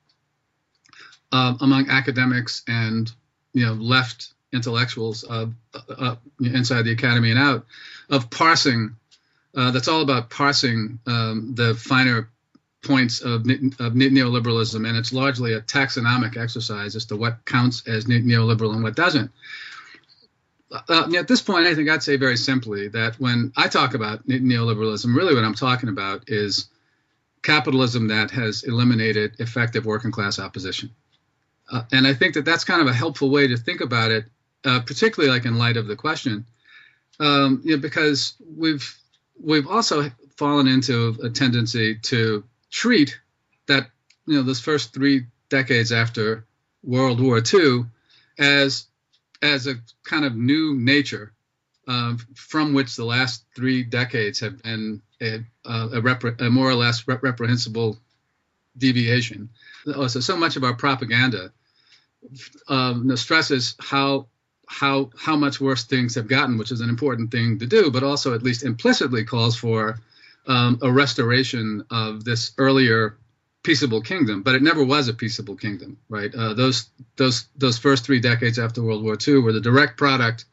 uh, among academics and you know left intellectuals uh, uh, inside the academy and out of parsing. Uh, that's all about parsing um, the finer points of, of, neoliberalism, and it's largely a taxonomic exercise as to what counts as neoliberal and what doesn't. Uh, at this point, I think I'd say very simply that when I talk about neoliberalism, really what I'm talking about is capitalism that has eliminated effective working class opposition. Uh, and I think that that's kind of a helpful way to think about it, uh, particularly like in light of the question, um, you know, because we've we've also fallen into a tendency to treat that you know those first three decades after World War II as as a kind of new nature uh, from which the last three decades have been a, a, repre- a more or less rep- reprehensible deviation. Oh, so so much of our propaganda um, stresses how how how much worse things have gotten, which is an important thing to do, but also at least implicitly calls for um, a restoration of this earlier peaceable kingdom. But it never was a peaceable kingdom, right? Uh, those those those first three decades after World War II were the direct product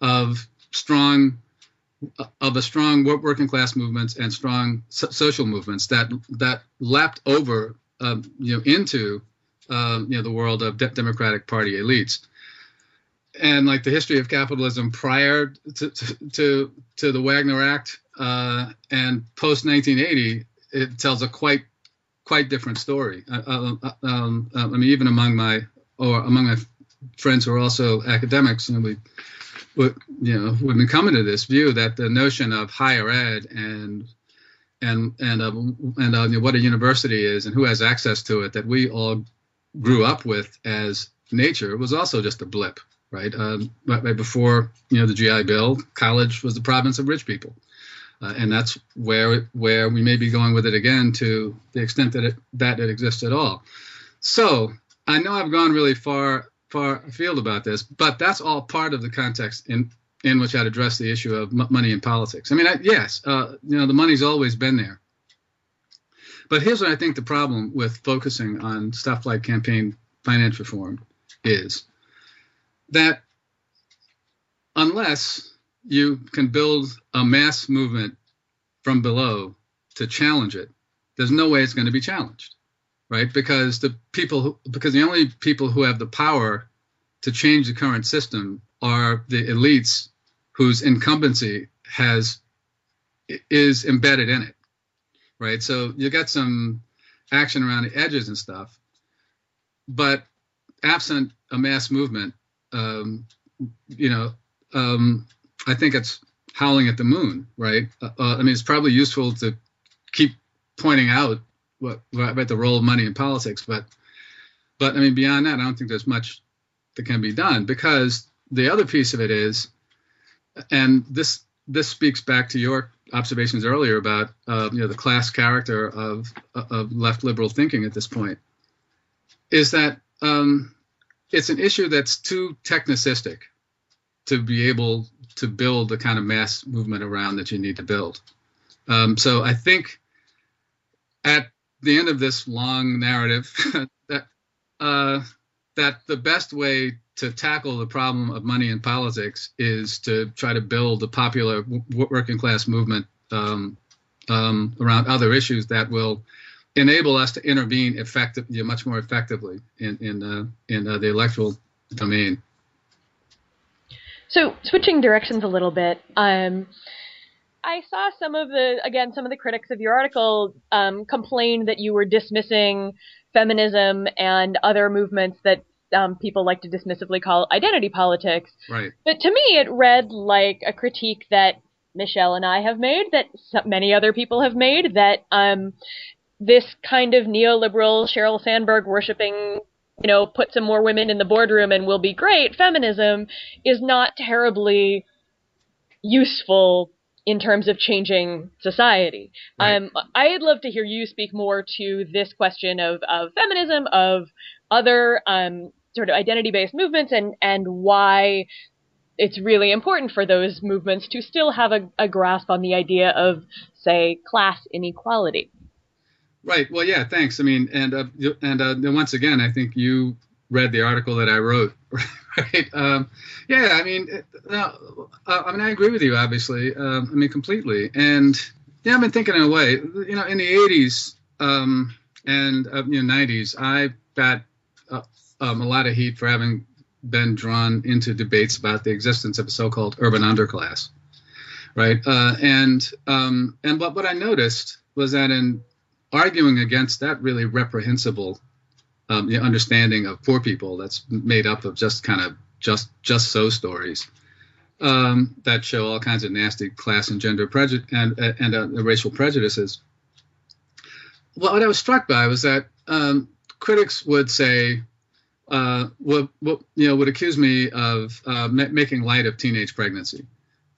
of strong of a strong working class movements and strong so- social movements that that lapped over um, you know into um, you know the world of de- Democratic Party elites. And like the history of capitalism prior to to, to the Wagner Act uh, and post 1980, it tells a quite quite different story. Uh, uh, uh um, I mean, even among my or among my friends who are also academics, you know, we you know we've been coming to this view that the notion of higher ed and and and uh, and uh, what a university is and who has access to it that we all grew up with as nature was also just a blip, right? Um, right before you know the GI Bill, college was the province of rich people, uh, and that's where where we may be going with it again to the extent that it that it exists at all. So I know I've gone really far far afield about this, but that's all part of the context in in which I'd address the issue of m- money in politics. I mean, I, yes, uh, you know, the money's always been there. But here's what I think the problem with focusing on stuff like campaign finance reform is that unless you can build a mass movement from below to challenge it, there's no way it's going to be challenged, right? Because the people, who, because the only people who have the power to change the current system are the elites whose incumbency has is embedded in it, right? So you get some action around the edges and stuff, but absent a mass movement, um, you know, um, I think it's howling at the moon, right? Uh, uh, I mean, it's probably useful to keep pointing out what about the role of money in politics, but but I mean, beyond that, I don't think there's much that can be done because the other piece of it is, and this this speaks back to your observations earlier about uh, you know the class character of of left liberal thinking at this point, is that um, it's an issue that's too technicistic to be able to build the kind of mass movement around that you need to build. Um, so I think at the end of this long narrative that uh, that the best way to tackle the problem of money in politics is to try to build a popular working class movement um, um, around other issues that will enable us to intervene much more effectively in in uh, in uh, the electoral domain. So switching directions a little bit, um, I saw some of the again some of the critics of your article um, complain that you were dismissing feminism and other movements that um, people like to dismissively call identity politics. Right. But to me, it read like a critique that Michelle and I have made, that many other people have made, that um, this kind of neoliberal Sheryl Sandberg worshiping you know, put some more women in the boardroom and we'll be great, feminism is not terribly useful in terms of changing society. Right. Um, I'd love to hear you speak more to this question of, of feminism, of other um, sort of identity-based movements, and and why it's really important for those movements to still have a, a grasp on the idea of, say, class inequality. Right. Well, yeah. Thanks. I mean, and uh, and uh, once again, I think you read the article that I wrote. Right. Um, yeah. I mean, uh, I mean, I agree with you. Obviously. Um, I mean, completely. And yeah, I've been thinking in a way. You know, in the '80s um, and uh, you know '90s, I got uh, um, a lot of heat for having been drawn into debates about the existence of a so-called urban underclass. Right. Uh, and um, and what what I noticed was that in arguing against that really reprehensible um, understanding of poor people that's made up of just kind of just just so stories um, that show all kinds of nasty class and gender prejudice and and uh, racial prejudices. Well, what I was struck by was that um, critics would say, uh, would, would, you know, would accuse me of uh, ma- making light of teenage pregnancy.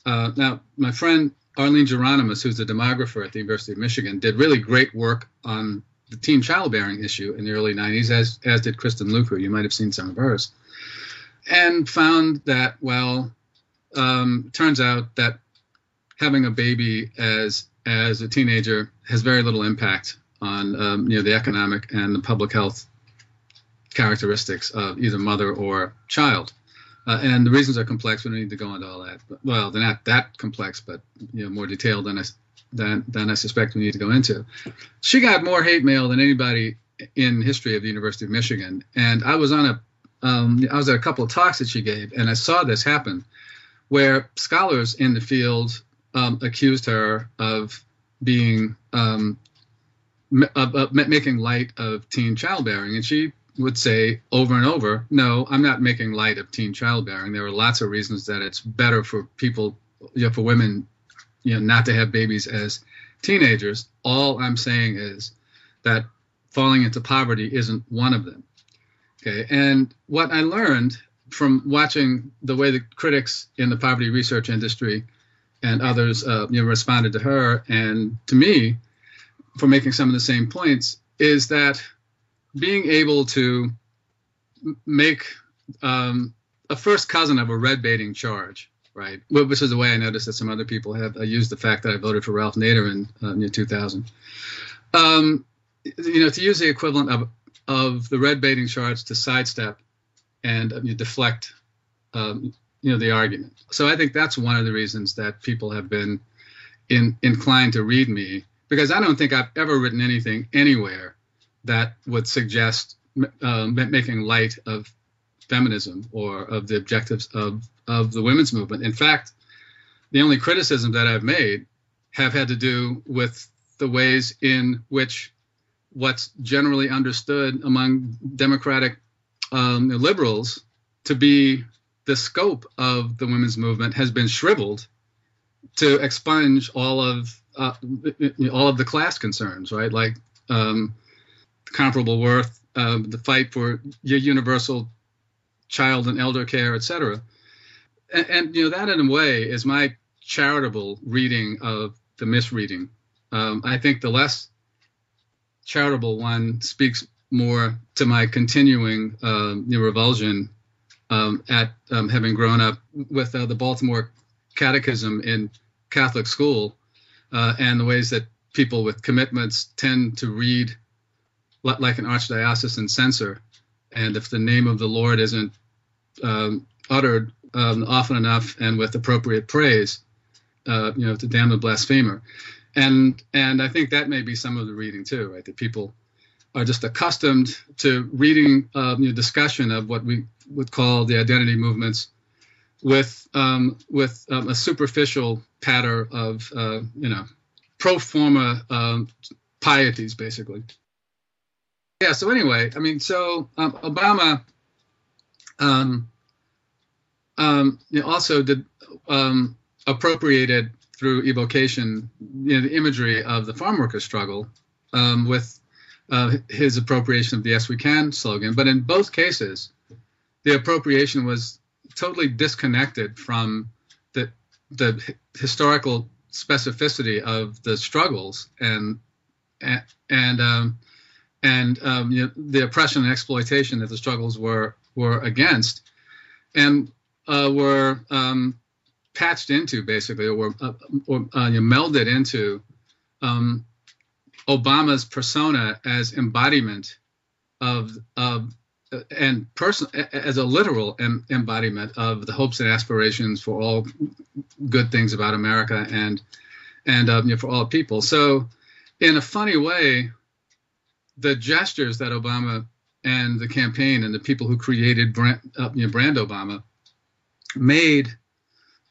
Uh, now, my friend Arlene Geronimus, who's a demographer at the University of Michigan, did really great work on the teen childbearing issue in the early 90s, as, as did Kristin Luker. You might have seen some of hers. And found that, well, um, turns out that having a baby as as a teenager has very little impact on um, you know the economic and the public health characteristics of either mother or child. Uh, and the reasons are complex. We don't need to go into all that. But, well, they're not that complex, but you know more detailed than I than than I suspect we need to go into. She got more hate mail than anybody in history of the University of Michigan, and I was on a um, I was at a couple of talks that she gave, and I saw this happen, where scholars in the field um, accused her of being um, of, of making light of teen childbearing, and she would say over and over, no, I'm not making light of teen childbearing. There are lots of reasons that it's better for people, you know, for women, you know, not to have babies as teenagers. All I'm saying is that falling into poverty isn't one of them. Okay, and what I learned from watching the way the critics in the poverty research industry and others, uh, you know, responded to her and to me for making some of the same points is that being able to make um, a first cousin of a red baiting charge, right? Well, Which is the way I noticed that some other people have uh, used the fact that I voted for Ralph Nader in, uh, in 2000. Um, you know, to use the equivalent of of the red baiting charge to sidestep and uh, you deflect, um, you know, the argument. So I think that's one of the reasons that people have been in, inclined to read me because I don't think I've ever written anything anywhere that would suggest um, making light of feminism or of the objectives of, of the women's movement. In fact, the only criticism that I've made have had to do with the ways in which what's generally understood among Democratic um, liberals to be the scope of the women's movement has been shriveled to expunge all of uh, all of the class concerns, right? Like um, comparable worth, uh, the fight for universal child and elder care, etc. And, and, you know that in a way is my charitable reading of the misreading. Um, I think the less charitable one speaks more to my continuing um, you know, revulsion um, at um, having grown up with uh, the Baltimore Catechism in Catholic school uh, and the ways that people with commitments tend to read like an archdiocesan censor. And if the name of the Lord isn't um, uttered um, often enough and with appropriate praise, uh, you know, to damn the blasphemer. And and I think that may be some of the reading too, right? That people are just accustomed to reading uh, you know, discussion of what we would call the identity movements with um, with um, a superficial patter of uh, you know pro forma um, pieties, basically. Yeah. So anyway, I mean, so um, Obama um, um, you know, also did appropriated through evocation you know, the imagery of the farm worker struggle with uh, his appropriation of the Yes We Can slogan. But in both cases, the appropriation was totally disconnected from the the historical specificity of the struggles and and um, and um, you know, the oppression and exploitation that the struggles were were against, and uh, were um, patched into basically, or uh, or, uh, you know, melded into um, Obama's persona as embodiment of of and person as a literal em- embodiment of the hopes and aspirations for all good things about America and and um, you know, for all people. So, in a funny way, the gestures that Obama and the campaign and the people who created brand, uh, you know, brand Obama made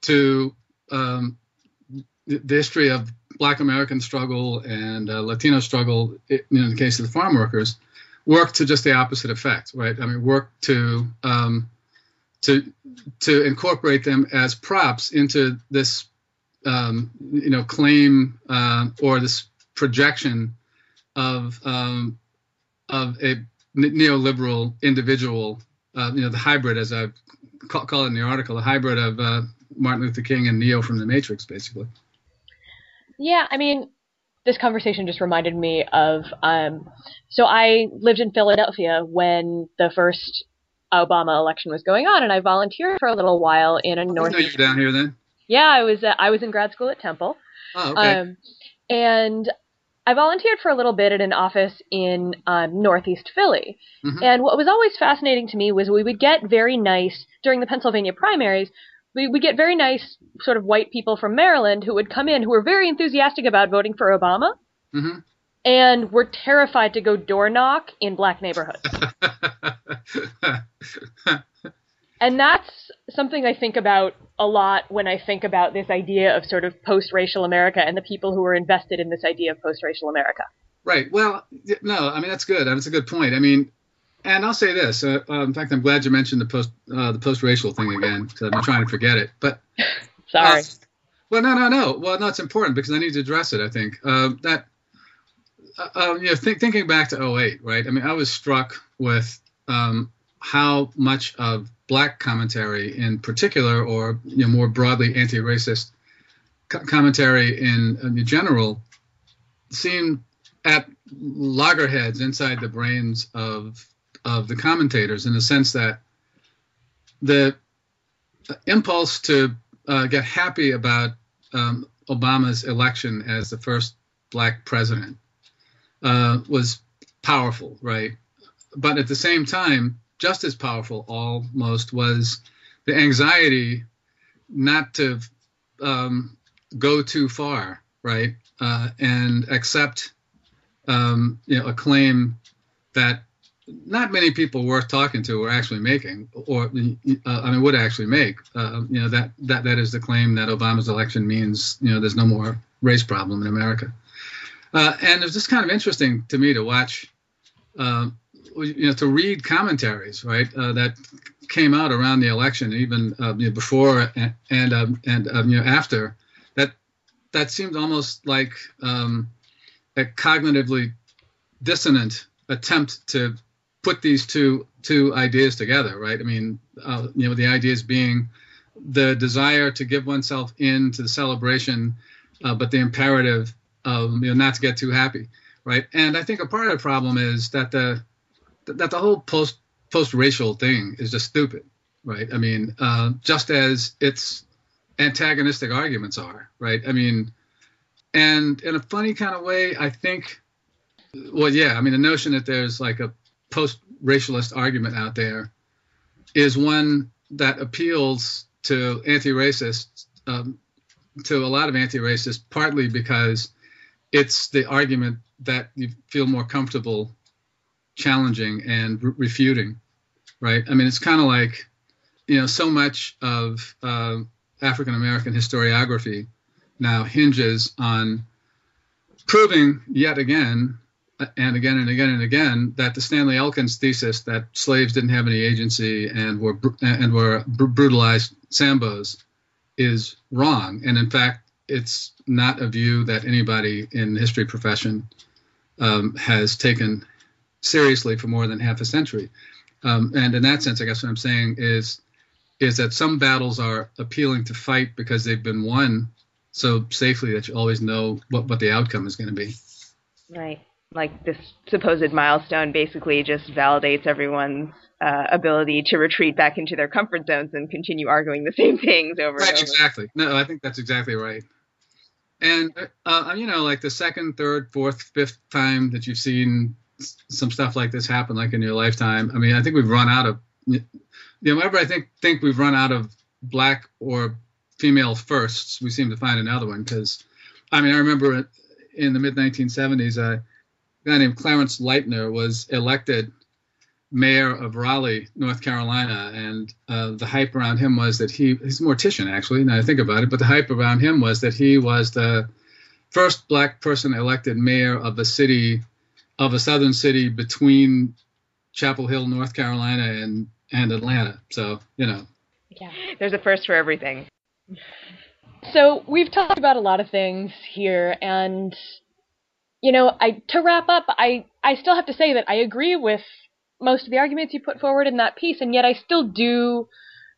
to um, the history of Black American struggle and uh, Latino struggle, in the case of the farm workers, work to just the opposite effect, right? I mean, work to um, to to incorporate them as props into this, um, you know, claim uh, or this projection of um, of a neoliberal individual, uh, you know, the hybrid, as I call, call, it in the article, a hybrid of uh, Martin Luther King and Neo from the Matrix, basically. Yeah, I mean, this conversation just reminded me of. Um, so I lived in Philadelphia when the first Obama election was going on, and I volunteered for a little while in a north. know you were down here then. Yeah, I was. Uh, I was in grad school at Temple. Oh, okay. Um, and I volunteered for a little bit at an office in um, Northeast Philly. Mm-hmm. And what was always fascinating to me was we would get very nice during the Pennsylvania primaries we, we get very nice sort of white people from Maryland who would come in who were very enthusiastic about voting for Obama. Mm-hmm. And were terrified to go door knock in black neighborhoods. and that's something I think about a lot when I think about this idea of sort of post racial America and the people who are invested in this idea of post racial America. Right. Well, no, I mean, that's good. That's a good point. I mean, and I'll say this. Uh, uh, in fact, I'm glad you mentioned the post uh, the post racial thing again because I've been trying to forget it. But sorry. Uh, well, no, no, no. Well, no, it's important because I need to address it. I think uh, that uh, you know, think, thinking back to 08, right? I mean, I was struck with um, how much of black commentary, in particular, or you know, more broadly anti-racist co- commentary in, in general, seemed at loggerheads inside the brains of of the commentators in the sense that the impulse to uh, get happy about um, Obama's election as the first black president uh, was powerful, right? But at the same time, just as powerful almost was the anxiety not to um, go too far, right? Uh, and accept um, you know, a claim that not many people worth talking to are actually making, or uh, I mean, would actually make. Uh, you know that that that is the claim that Obama's election means you know there's no more race problem in America. Uh, and it was just kind of interesting to me to watch, uh, you know, to read commentaries, right, uh, that came out around the election, even uh, you know, before and and, um, and um, you know after. That that seemed almost like um, a cognitively dissonant attempt to put these two two ideas together, right? I mean, uh, you know, the ideas being the desire to give oneself in to the celebration, uh, but the imperative of you know not to get too happy, right? And I think a part of the problem is that the that the whole post post racial thing is just stupid, right? I mean, uh, just as its antagonistic arguments are, right? I mean, and in a funny kind of way, I think. Well, yeah, I mean, the notion that there's like a post racialist argument out there is one that appeals to anti racists, um, to a lot of anti racists, partly because it's the argument that you feel more comfortable challenging and re- refuting, right? I mean, it's kind of like, you know, so much of uh, African American historiography now hinges on proving yet again and again and again and again that the Stanley Elkins thesis that slaves didn't have any agency and were and were brutalized sambos is wrong. And in fact, it's not a view that anybody in the history profession um, has taken seriously for more than half a century. Um, and in that sense, I guess what I'm saying is is that some battles are appealing to fight because they've been won so safely that you always know what, what the outcome is going to be. Right like this supposed milestone basically just validates everyone's uh, ability to retreat back into their comfort zones and continue arguing the same things over right, and over. Exactly. No, I think that's exactly right. And uh, you know, like the second, third, fourth, fifth time that you've seen some stuff like this happen, like in your lifetime. I mean, I think we've run out of. You know, whenever I think think we've run out of black or female firsts, we seem to find another one. Because, I mean, I remember in the mid 1970s, a guy named Clarence Lightner was elected mayor of Raleigh, North Carolina, and uh, the hype around him was that he he's a mortician actually. Now I think about it, but the hype around him was that he was the first black person elected mayor of a city of a southern city between Chapel Hill, North Carolina, and and Atlanta. So you know, yeah, there's a first for everything. So we've talked about a lot of things here, and you know, I to wrap up, I I still have to say that I agree with most of the arguments you put forward in that piece, and yet I still do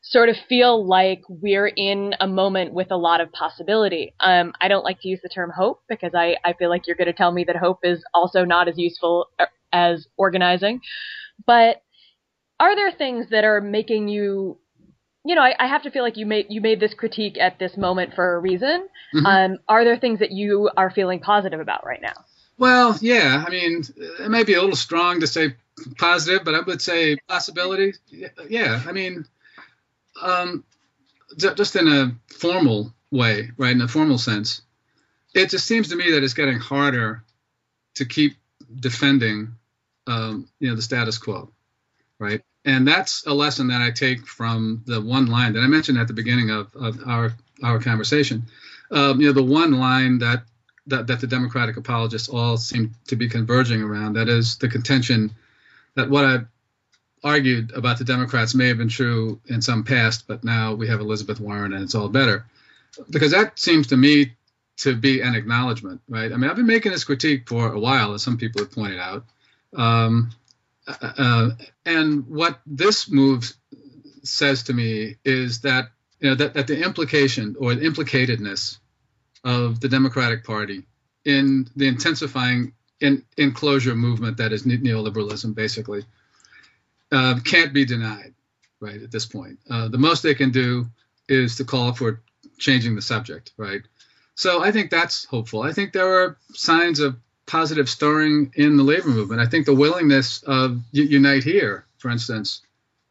sort of feel like we're in a moment with a lot of possibility. Um, I don't like to use the term hope because I, I feel like you're going to tell me that hope is also not as useful uh, as organizing. But are there things that are making you, you know, I, I have to feel like you made you made this critique at this moment for a reason. Mm-hmm. Um, are there things that you are feeling positive about right now? Well, yeah. I mean, it may be a little strong to say positive, but I would say possibility. Yeah. I mean, um, just in a formal way, right? In a formal sense, it just seems to me that it's getting harder to keep defending, um, you know, the status quo, right? And that's a lesson that I take from the one line that I mentioned at the beginning of, of our our conversation. Um, you know, the one line that that, that the Democratic apologists all seem to be converging around. That is the contention that what I argued about the Democrats may have been true in some past, but now we have Elizabeth Warren and it's all better. Because that seems to me to be an acknowledgement, right? I mean, I've been making this critique for a while, as some people have pointed out. Um, uh, and what this move says to me is that you know that, that the implication or the implicatedness of the Democratic Party in the intensifying in, enclosure movement that is neoliberalism, basically, uh, can't be denied, right? At this point, uh, the most they can do is to call for changing the subject, right? So I think that's hopeful. I think there are signs of positive stirring in the labor movement. I think the willingness of Unite Here, for instance,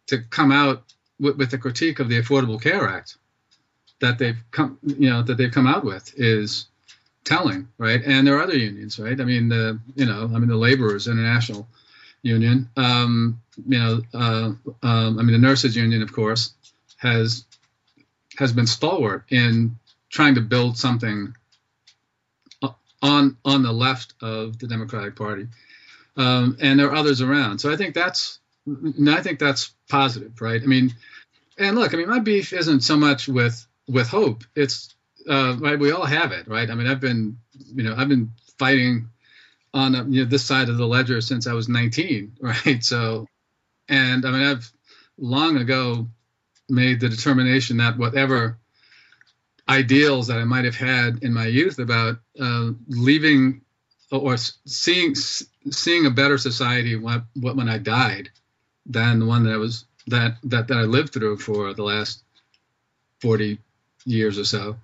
to come out with, with a critique of the Affordable Care Act that they've come, you know, that they've come out with is telling, right? And there are other unions, right? I mean, the, you know, I mean, the Laborers International Union, um, you know, uh, um, I mean, the Nurses Union, of course, has has been stalwart in trying to build something on on the left of the Democratic Party, um, and there are others around. So I think that's I think that's positive, right? I mean, and look, I mean, my beef isn't so much with with hope. It's uh, right. We all have it, right? I mean, I've been you know I've been fighting on uh, you know, this side of the ledger since I was 19, right? So, and I mean, I've long ago made the determination that whatever ideals that I might have had in my youth about uh, leaving or seeing seeing a better society when, when I died than the one that I was that that that I lived through for the last 40 years or so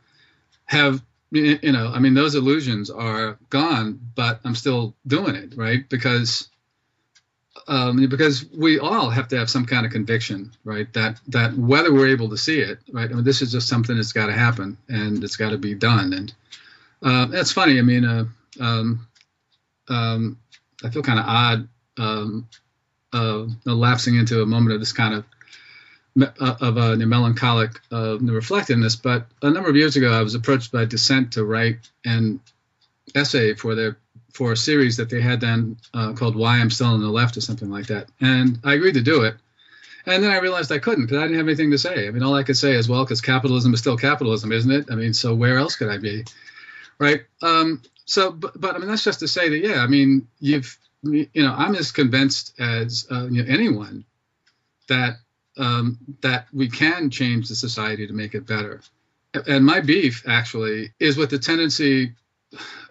have you know I mean those illusions are gone but I'm still doing it right because um, because we all have to have some kind of conviction, right? That that whether we're able to see it, right? I mean, this is just something that's got to happen and it's got to be done. And uh, that's funny. I mean, uh, um, um, I feel kind of odd um, uh, lapsing into a moment of this kind of uh, of a melancholic uh, reflectiveness. But a number of years ago, I was approached by Dissent to write an essay for their for a series that they had then uh, called Why I'm Still on the Left or something like that. And I agreed to do it. And then I realized I couldn't because I didn't have anything to say. I mean, all I could say is, well, because capitalism is still capitalism, isn't it? I mean, so where else could I be? Right. Um, so, but, but I mean, that's just to say that, yeah, I mean, you've, you know, I'm as convinced as uh, you know, anyone that um, that we can change the society to make it better. And my beef actually is with the tendency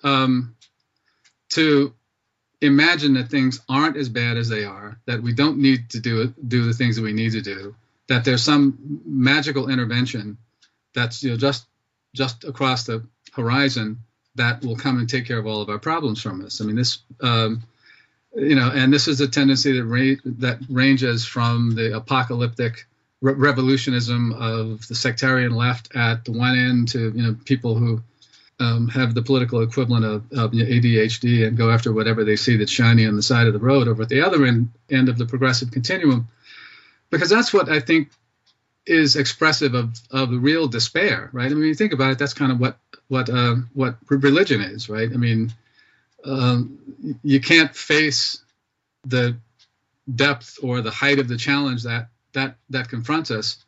um, to imagine that things aren't as bad as they are, that we don't need to do do the things that we need to do, that there's some magical intervention that's you know just just across the horizon that will come and take care of all of our problems from us. I mean, this, um, you know, and this is a tendency that ra- that ranges from the apocalyptic re- revolutionism of the sectarian left at the one end to you know people who um, have the political equivalent of, of ADHD and go after whatever they see that's shiny on the side of the road over at the other end, end of the progressive continuum. Because that's what I think is expressive of, of the real despair, right? I mean, you think about it, that's kind of what what uh, what religion is, right? I mean, um, you can't face the depth or the height of the challenge that that that confronts us.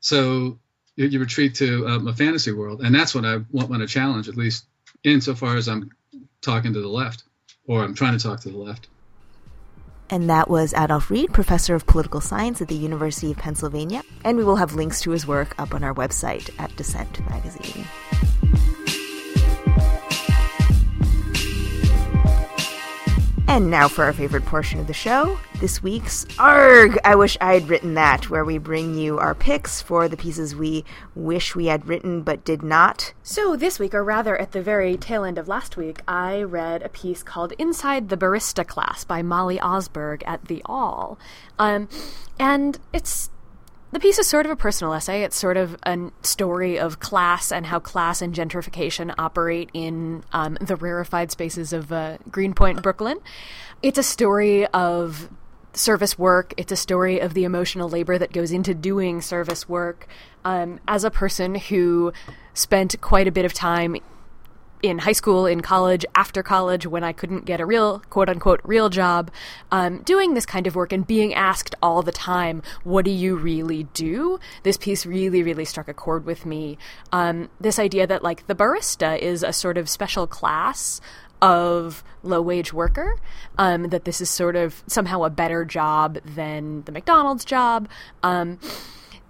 So you, you retreat to um, a fantasy world, and that's what I want, want to challenge, at least insofar as I'm talking to the left, or I'm trying to talk to the left. And that was Adolph Reed, professor of political science at the University of Pennsylvania. And we will have links to his work up on our website at Dissent Magazine. And now for our favorite portion of the show this week's ARG. I wish I had written that, where we bring you our picks for the pieces we wish we had written but did not. So, this week, or rather at the very tail end of last week, I read a piece called Inside the Barista Class by Molly Osberg at The Awl. Um, and it's the piece is sort of a personal essay. It's sort of a story of class and how class and gentrification operate in um, the rarefied spaces of uh, Greenpoint, Brooklyn. It's a story of service work. It's a story of the emotional labor that goes into doing service work. Um, as a person who spent quite a bit of time in high school, in college, after college, when I couldn't get a real, quote unquote, real job, um, doing this kind of work and being asked all the time, what do you really do? This piece really, really struck a chord with me. Um, this idea that, like, the barista is a sort of special class of low wage worker, um, that this is sort of somehow a better job than the McDonald's job. Um,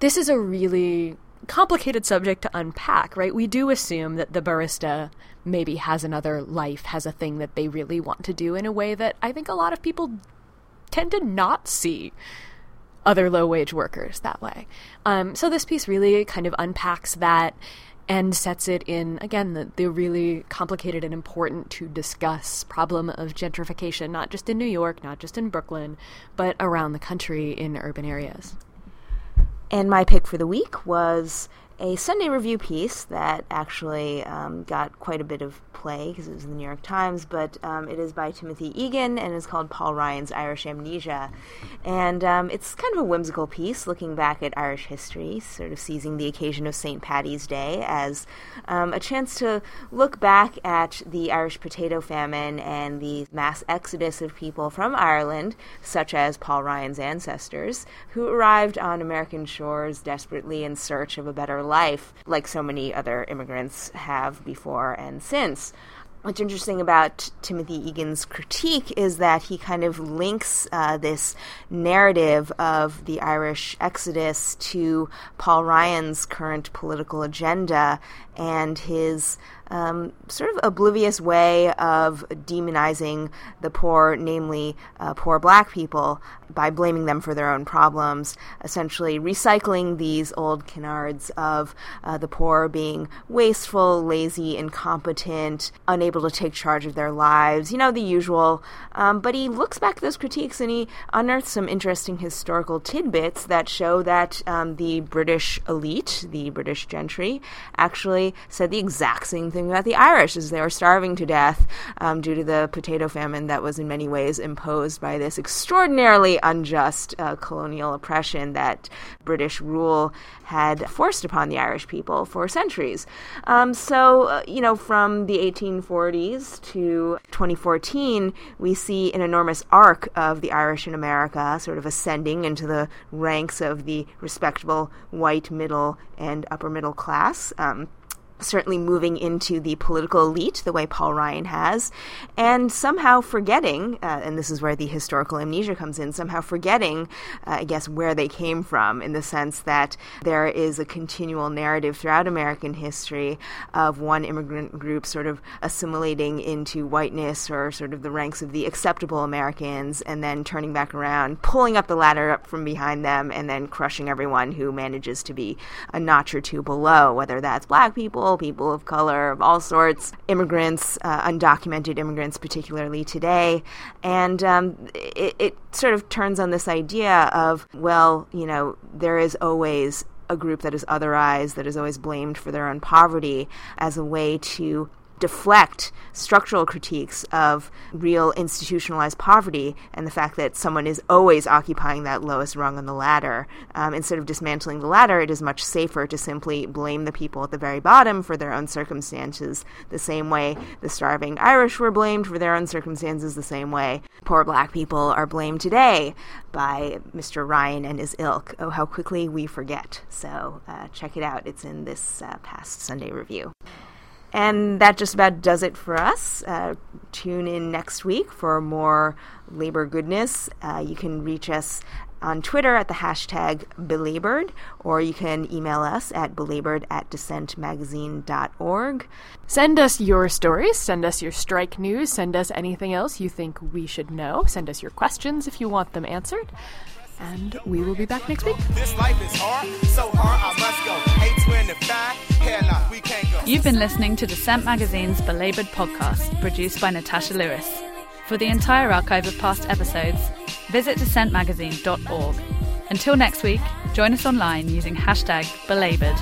this is a really complicated subject to unpack, right? We do assume that the barista maybe has another life, has a thing that they really want to do in a way that I think a lot of people tend to not see other low wage workers that way. Um, so this piece really kind of unpacks that and sets it in again the, the really complicated and important to discuss problem of gentrification not just in new york not just in brooklyn but around the country in urban areas and my pick for the week was a Sunday Review piece that actually um, got quite a bit of play because it was in the New York Times, but um, it is by Timothy Egan and is called Paul Ryan's Irish Amnesia. And um, it's kind of a whimsical piece looking back at Irish history, sort of seizing the occasion of St. Patty's Day as um, a chance to look back at the Irish potato famine and the mass exodus of people from Ireland, such as Paul Ryan's ancestors, who arrived on American shores desperately in search of a better life life, like so many other immigrants have before and since. What's interesting about Timothy Egan's critique is that he kind of links uh, this narrative of the Irish exodus to Paul Ryan's current political agenda and his um, sort of oblivious way of demonizing the poor, namely uh, poor black people, by blaming them for their own problems, essentially recycling these old canards of uh, the poor being wasteful, lazy, incompetent, unable to take charge of their lives, you know, the usual. Um, but he looks back at those critiques and he unearths some interesting historical tidbits that show that um, the British elite, the British gentry, actually said the exact same thing about the Irish as they were starving to death um, due to the potato famine that was in many ways imposed by this extraordinarily unjust uh, colonial oppression that British rule had forced upon the Irish people for centuries. Um, so, uh, you know, from the 1840s to 2014, we see an enormous arc of the Irish in America sort of ascending into the ranks of the respectable white middle and upper middle class. Um, certainly moving into the political elite the way Paul Ryan has, and somehow forgetting, uh, and this is where the historical amnesia comes in, somehow forgetting, uh, I guess, where they came from in the sense that there is a continual narrative throughout American history of one immigrant group sort of assimilating into whiteness or sort of the ranks of the acceptable Americans and then turning back around, pulling up the ladder up from behind them, and then crushing everyone who manages to be a notch or two below, whether that's black people people of color of all sorts, immigrants, uh, undocumented immigrants, particularly today. And um, it, it sort of turns on this idea of, well, you know, there is always a group that is otherized, that is always blamed for their own poverty as a way to deflect structural critiques of real institutionalized poverty and the fact that someone is always occupying that lowest rung on the ladder. Um, instead of dismantling the ladder, it is much safer to simply blame the people at the very bottom for their own circumstances, the same way the starving Irish were blamed for their own circumstances, the same way poor black people are blamed today by Mr. Ryan and his ilk. Oh, how quickly we forget. So uh, check it out. It's in this uh, past Sunday review. And that just about does it for us. Uh, tune in next week for more labor goodness. Uh, you can reach us on Twitter at the hashtag belabored, or you can email us at belabored at dissentmagazine.org. Send us your stories, send us your strike news, send us anything else you think we should know, send us your questions if you want them answered and we will be back next week. You've been listening to Dissent Magazine's Belabored podcast, produced by Natasha Lewis. For the entire archive of past episodes, visit dissentmagazine.org. Until next week, join us online using hashtag belabored.